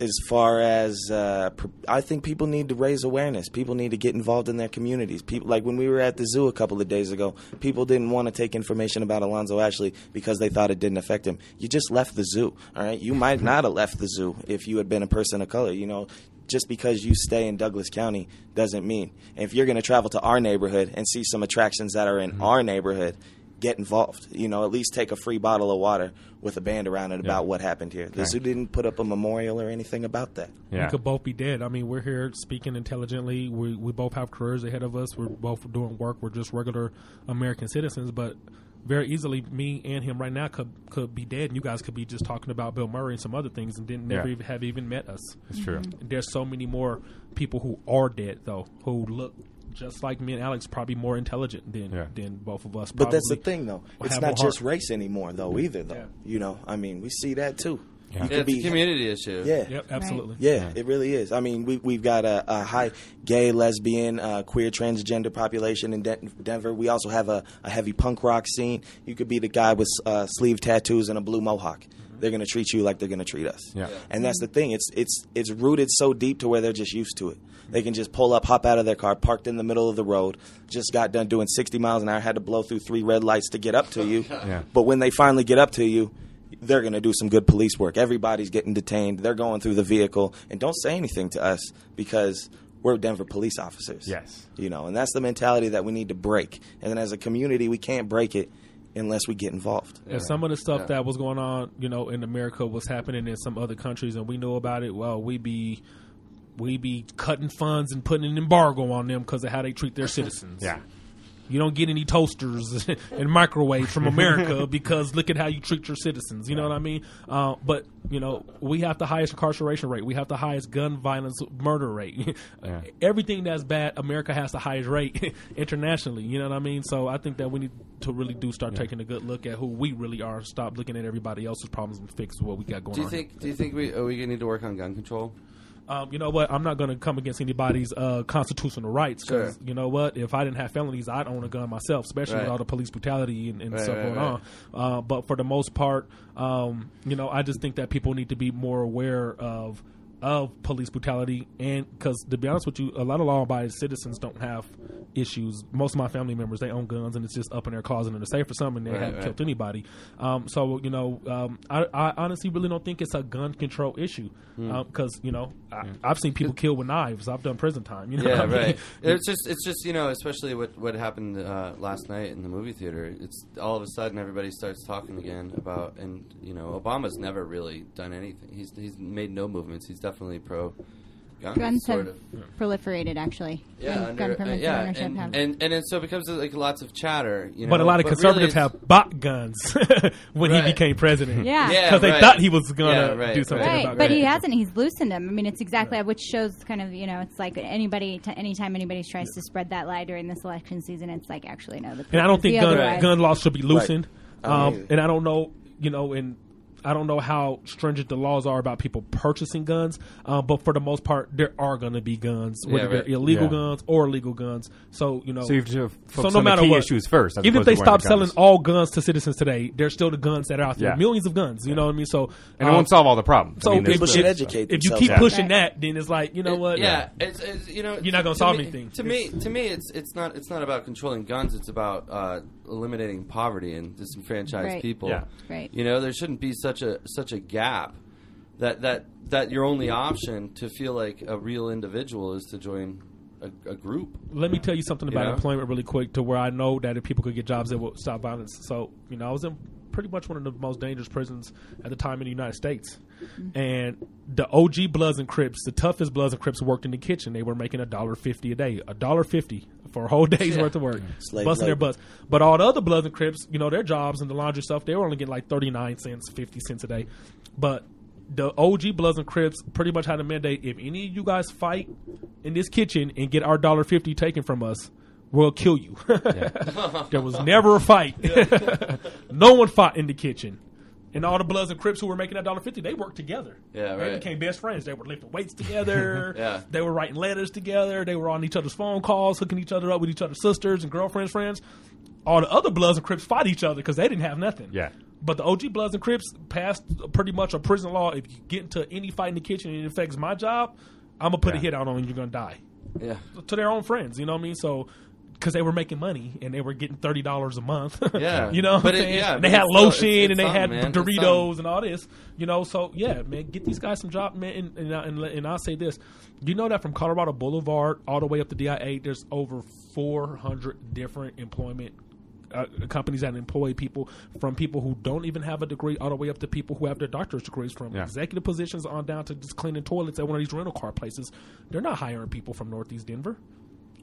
As far as uh, I think people need to raise awareness. People need to get involved in their communities. People like when we were at the zoo a couple of days ago, people didn't want to take information about Alonzo Ashley because they thought it didn't affect him. You just left the zoo, all right? You might not have left the zoo if you had been a person of color. You know, just because you stay in Douglas County doesn't mean if you're going to travel to our neighborhood and see some attractions that are in our neighborhood. Get involved. You know, at least take a free bottle of water with a band around it about what happened here. The Okay. zoo didn't put up a memorial or anything about that. Yeah. We could both be dead. I mean, we're here speaking intelligently. We we both have careers ahead of us. We're both doing work. We're just regular American citizens, but very easily, me and him right now could could be dead, and you guys could be just talking about Bill Murray and some other things, and didn't never Yeah. even have even met us. It's true. There's so many more people who are dead though, who look just like me and Alex, probably more intelligent than Yeah. than both of us. But that's the thing, though. It's not a heart. just race anymore, though. Either, though. Yeah. You know, I mean, we see that too. Yeah. You Yeah, could it's a community issue. Yeah. Yep, absolutely. Yeah, Yeah. it really is. I mean, we, we've got a, a high gay, lesbian, uh, queer, transgender population in Den- Denver. We also have a, a heavy punk rock scene. You could be the guy with uh, sleeve tattoos and a blue mohawk. They're going to treat you like they're going to treat us. Yeah. And that's the thing. It's it's it's rooted so deep to where they're just used to it. They can just pull up, hop out of their car, parked in the middle of the road, just got done doing 60 miles an hour, had to blow through three red lights to get up to you. Yeah. But when they finally get up to you, they're going to do some good police work. Everybody's getting detained. They're going through the vehicle and don't say anything to us because we're Denver police officers. Yes. You know, and that's the mentality that we need to break. And then as a community, we can't break it unless we get involved. And some of the stuff Yeah. that was going on, you know, in America was happening in some other countries, and we know about it. Well, we be we be cutting funds and putting an embargo on them because of how they treat their citizens. Yeah. You don't get any toasters and microwaves from America because look at how you treat your citizens. You know what I mean? Uh, but you know, we have the highest incarceration rate. We have the highest gun violence murder rate. Yeah. Everything that's bad, America has the highest rate internationally. You know what I mean? So I think that we need to really do start taking a good look at who we really are. Stop looking at everybody else's problems and fix what we got going Do you on. think? Do you think we are we need to work on gun control? Um, you know what? I'm not going to come against anybody's uh, constitutional rights because Sure. you know what? If I didn't have felonies, I'd own a gun myself, especially with all the police brutality and, and Right, stuff right, going right. on. Uh, but for the most part, um, you know, I just think that people need to be more aware of of police brutality and because to be honest with you, a lot of law-abiding citizens don't have issues. Most of my family members they own guns and it's just up in their closet in the safe or something. They Right, haven't right. killed anybody. Um, so you know, um, I, I honestly really don't think it's a gun control issue because you know I, I've seen people kill with knives. I've done prison time. You know, Yeah, I mean? right. It's just, it's just, you know, especially what what happened uh, last night in the movie theater. It's all of a sudden everybody starts talking again about, and you know, Obama's never really done anything. He's he's made no movements. He's definitely pro gun, Guns sort have of. proliferated, actually. Yeah, And under, gun uh, yeah, and ownership and, have. and and so it becomes like lots of chatter. You know, But a lot of really conservatives it's- have bought guns when Right. he became president. Yeah. Yeah, because they right. thought he was going to Yeah, right, do something right. Right, but it. he hasn't. He's loosened them. I mean, it's exactly which shows kind of you know, it's like anybody, t- anytime anybody tries to spread that lie during this election season, it's like actually no. The And I don't think gun, other gun laws should be loosened. I don't Um, and I don't know, you know, and I don't know how stringent the laws are about people purchasing guns. Um, but for the most part, there are going to be guns, whether right. they're illegal Yeah. guns or legal guns. So you know, So you have to focus so no on the matter key what, issues first. even if they stop the selling all guns to citizens today, there's still the guns that are out there, Yeah. millions of guns. You know what I mean? So and it um, won't solve all the problems. So I mean, People should educate If you keep Yeah. pushing that, then it's like you know what? Yeah, it's, it's you know You're not gonna to solve me- anything. To me, to me, it's it's not it's not about controlling guns. It's about uh, eliminating poverty and disenfranchised Right. people. Yeah. Right. You know, there shouldn't be such a such a gap that that that your only option to feel like a real individual is to join a, a group. let me tell you something about know? employment really quick to where I know that if people could get jobs, it will stop violence. So, you know, I was in pretty much one of the most dangerous prisons at the time in the United States. Mm-hmm. And the OG Bloods and Crips, the toughest Bloods and Crips worked in the kitchen. They were making a dollar fifty a day, a dollar fifty for a whole day's Yeah. worth of work, Slave busting their butts. But all the other Bloods and Crips, you know, their jobs and the laundry stuff, they were only getting like thirty nine cents, fifty cents a day. But the OG Bloods and Crips pretty much had a mandate: if any of you guys fight in this kitchen and get our dollar fifty taken from us, we'll kill you. there was never a fight. no one fought in the kitchen. And all the Bloods and Crips who were making that dollar fifty, they worked together. Yeah, They became best friends. They were lifting weights together. Yeah. They were writing letters together. They were on each other's phone calls, hooking each other up with each other's sisters and girlfriends, friends. All the other Bloods and Crips fight each other because they didn't have nothing. Yeah. But the OG Bloods and Crips passed pretty much a prison law. If you get into any fight in the kitchen and it affects my job, I'm gonna put a hit out on you. You're gonna die Yeah. to their own friends. You know what I mean? So because they were making money and they were getting thirty dollars a month. Yeah. you know. But it- yeah, they had lotion it's- and they had man. Doritos and all this. You know, so yeah, man, get these guys some job, man. And and, I- and, and I'll say this: you know that from Colorado Boulevard all the way up to DIA, there's over four hundred different employment. Uh, companies that employ people from people who don't even have a degree all the way up to people who have their doctorate degrees from Yeah. executive positions on down to just cleaning toilets at one of these rental car places. They're not hiring people from Northeast Denver.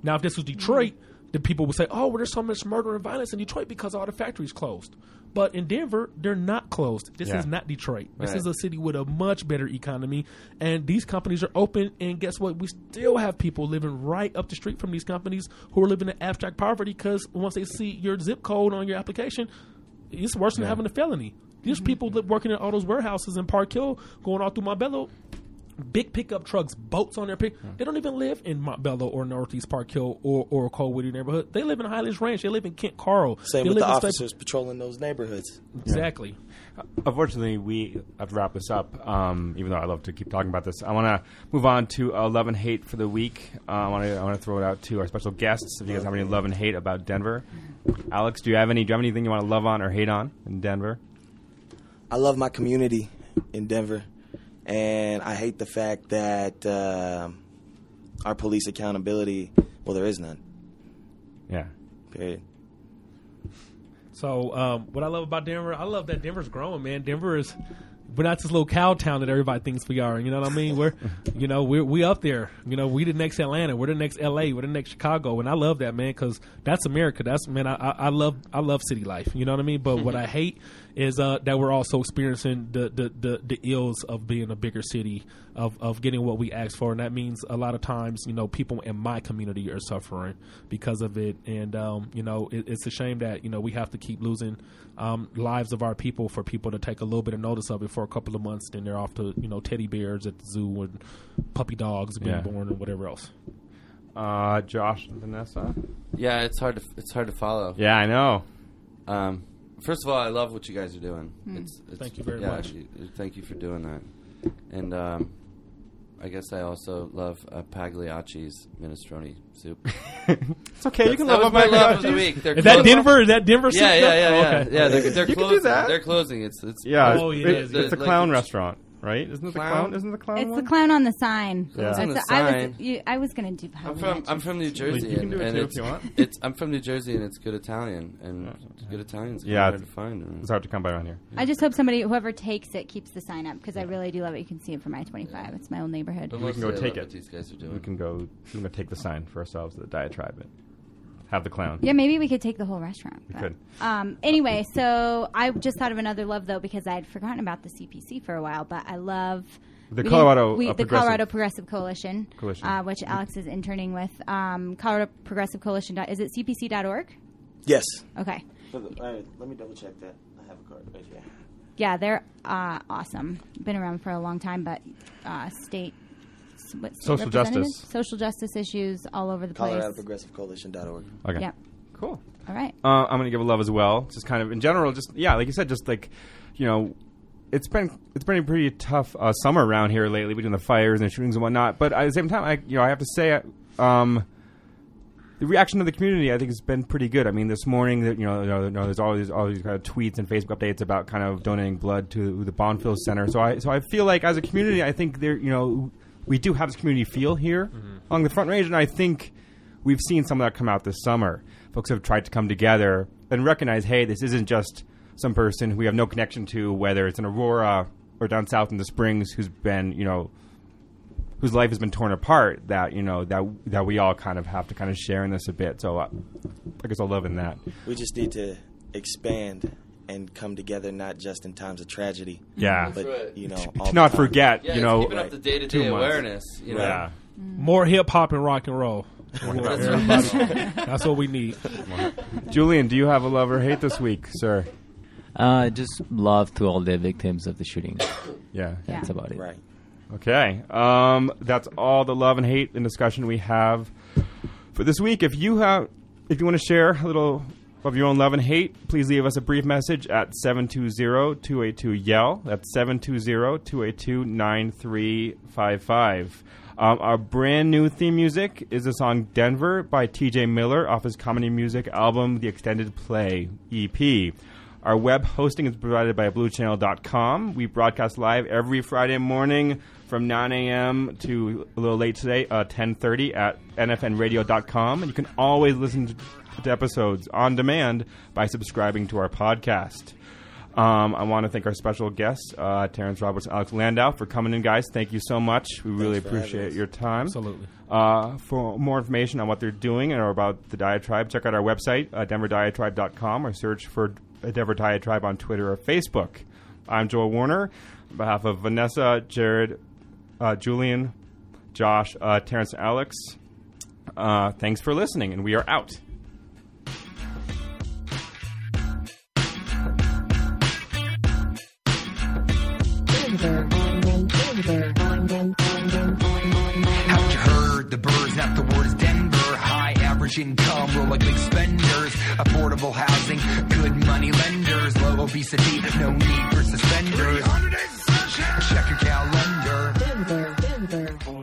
Now, if this was Detroit, then people would say, "Oh, well, there's so much murder and violence in Detroit because all the factories closed." But in Denver, they're not closed. This Yeah. is not Detroit. This Right. is a city with a much better economy, and these companies are open. And guess what? We still have people living right up the street from these companies who are living in abstract poverty because once they see your zip code on your application, it's worse than having a felony. There's mm-hmm. people that working in all those warehouses in Park Hill, going all through Montbello, big pickup trucks, boats on their pick. They don't even live in Montbello or Northeast Park Hill or or Coldwood neighborhood. They live in Highlands Ranch. They live in Ken Caryl. Same They with the live in Sta- officers patrolling those neighborhoods. Exactly. Unfortunately, we have to wrap this up. Um, even though I love to keep talking about this, I want to move on to uh, love and hate for the week. Uh, I want to I want to throw it out to our special guests. If you guys have any love and hate about Denver, Alex, do you have any? Do you have anything you want to love on or hate on in Denver? I love my community in Denver, and I hate the fact that um our police accountability, well, there is none. Yeah. Period. So, um, what I love about Denver, I love that Denver's growing, man. Denver is. We're not this little cow town that everybody thinks we are. You know what I mean? We're, you know, we're we up there. You know, we the next Atlanta. We're the next L.A. We're the next Chicago, and I love that man because that's America. That's man. I, I I love I love city life. You know what I mean? But what I hate is uh, that we're also experiencing the, the the the ills of being a bigger city of of getting what we ask for, and that means a lot of times, you know, people in my community are suffering because of it, and um, you know, it, it's a shame that you know we have to keep losing um, lives of our people for people to take a little bit of notice of it for a couple of months, then they're off to you know teddy bears at the zoo and puppy dogs being Yeah. born and whatever else. Uh, Josh and Vanessa. Yeah, it's hard to it's hard to follow. Yeah, I know. Um, first of all, I love what you guys are doing. Hmm. It's, it's Thank you very yeah, much. you- thank you for doing that. And um, I guess I also love uh, Pagliacci's minestrone soup. It's okay. you can love was my my love of the week. They're Is that Denver? Is that Denver? Yeah, soup yeah, though? yeah, Oh, yeah. okay. yeah they're, they're You can do closing. that. They're closing. It's it's Yeah, Oh, it's, yeah, it's, yeah. it's a Like clown it's- restaurant, right? Isn't it the Clown? clown? Isn't it the clown? It's the clown on the sign. Yeah. It's on the a- I sign. was you, I was gonna do. I'm from I'm from New Jersey, you can and, do it and too if it's, you want. it's I'm from New Jersey, and it's good Italian, and good Italian's Yeah, of hard to find. Uh, it's hard to come by around here. I just hope somebody, whoever takes it, keeps the sign up because I really do love it. You can see it from I-25. It's my old neighborhood. But We can go take it. These guys are We doing. can go. We can go take the sign for ourselves at the diatribe. It have the clown. Yeah, maybe we could take the whole restaurant. We but- could. Um, anyway, so I just thought of another love though because I'd forgotten about the CPC for a while, but I love The we Colorado, we, uh, the Progressive- Colorado Progressive Coalition, Coalition. Uh, which Alex is interning with. Um, Colorado Progressive Coalition. dot- Is it CPC.org? Yes. Okay. For the, all right, let me double check that. I have a card right here. Yeah, they're uh, awesome. Been around for a long time, but uh, state. What, Social justice. social justice issues all over the Colorado place. Progressive Coalition.org. Okay. Yeah. Cool. All right. Uh, I'm gonna give a love as well. Just kind of in general, just yeah, like you said, just like you know, it's been it's been a pretty tough uh, summer around here lately between the fires and the shootings and whatnot. But at the same time, I you know I have to say, um, the reaction of the community I think has been pretty good. I mean, this morning, that you know, you know, you know, there's all these all these kind of tweets and Facebook updates about kind of donating blood to the Bonfils Center. So I so I feel like as a community, I think there you know we do have this community feel here along the Front Range, and I think we've seen some of that come out this summer. Folks have tried to come together and recognize, hey, this isn't just some person who we have no connection to, whether it's in Aurora or down south in the Springs, who's been, you know, whose life has been torn apart. That you know that that we all kind of have to kind of share in this a bit. So uh, I guess I'll love in that. We just need to expand and come together, not just in times of tragedy, Yeah, but right. you know, all not time. forget, Yeah, you know, keeping up the day to day awareness. You know, yeah. More hip hop and rock and roll. That's That's what we need. Julian, do you have a love or hate this week, sir? Uh, just love to all the victims of the shooting. Yeah. That's about it. Right. Okay. Um, that's all the love and hate and discussion we have for this week. If you have, if you want to share a little of your own love and hate, please leave us a brief message at 720-282-YELL. That's 720-282-9355. Um, our brand new theme music is the song Denver by TJ Miller off his comedy music album, The Extended Play EP. Our web hosting is provided by BlueChannel.com. We broadcast live every Friday morning from 9 a.m. to a little late today, uh, 10:30 at NFNRadio.com, and you can always listen to, to episodes on demand by subscribing to our podcast. Um, I want to thank our special guests, uh, Terrence Roberts and Alex Landau, for coming in, guys. Thank you so much. We really appreciate your time. Absolutely. Uh, for more information on what they're doing or about the Diatribe, check out our website, uh, denverdiatribe.com, or search for Denver Diatribe on Twitter or Facebook. I'm Joel Warner. On behalf of Vanessa, Jared, uh, Julian, Josh, uh, Terrence, Alex, uh, thanks for listening, and we are out. Have you heard the birds at the words Denver? High average income, roll like big spenders. Affordable housing, good money lenders. Low obesity, no need for suspenders. Check your calendar. Denver, Denver.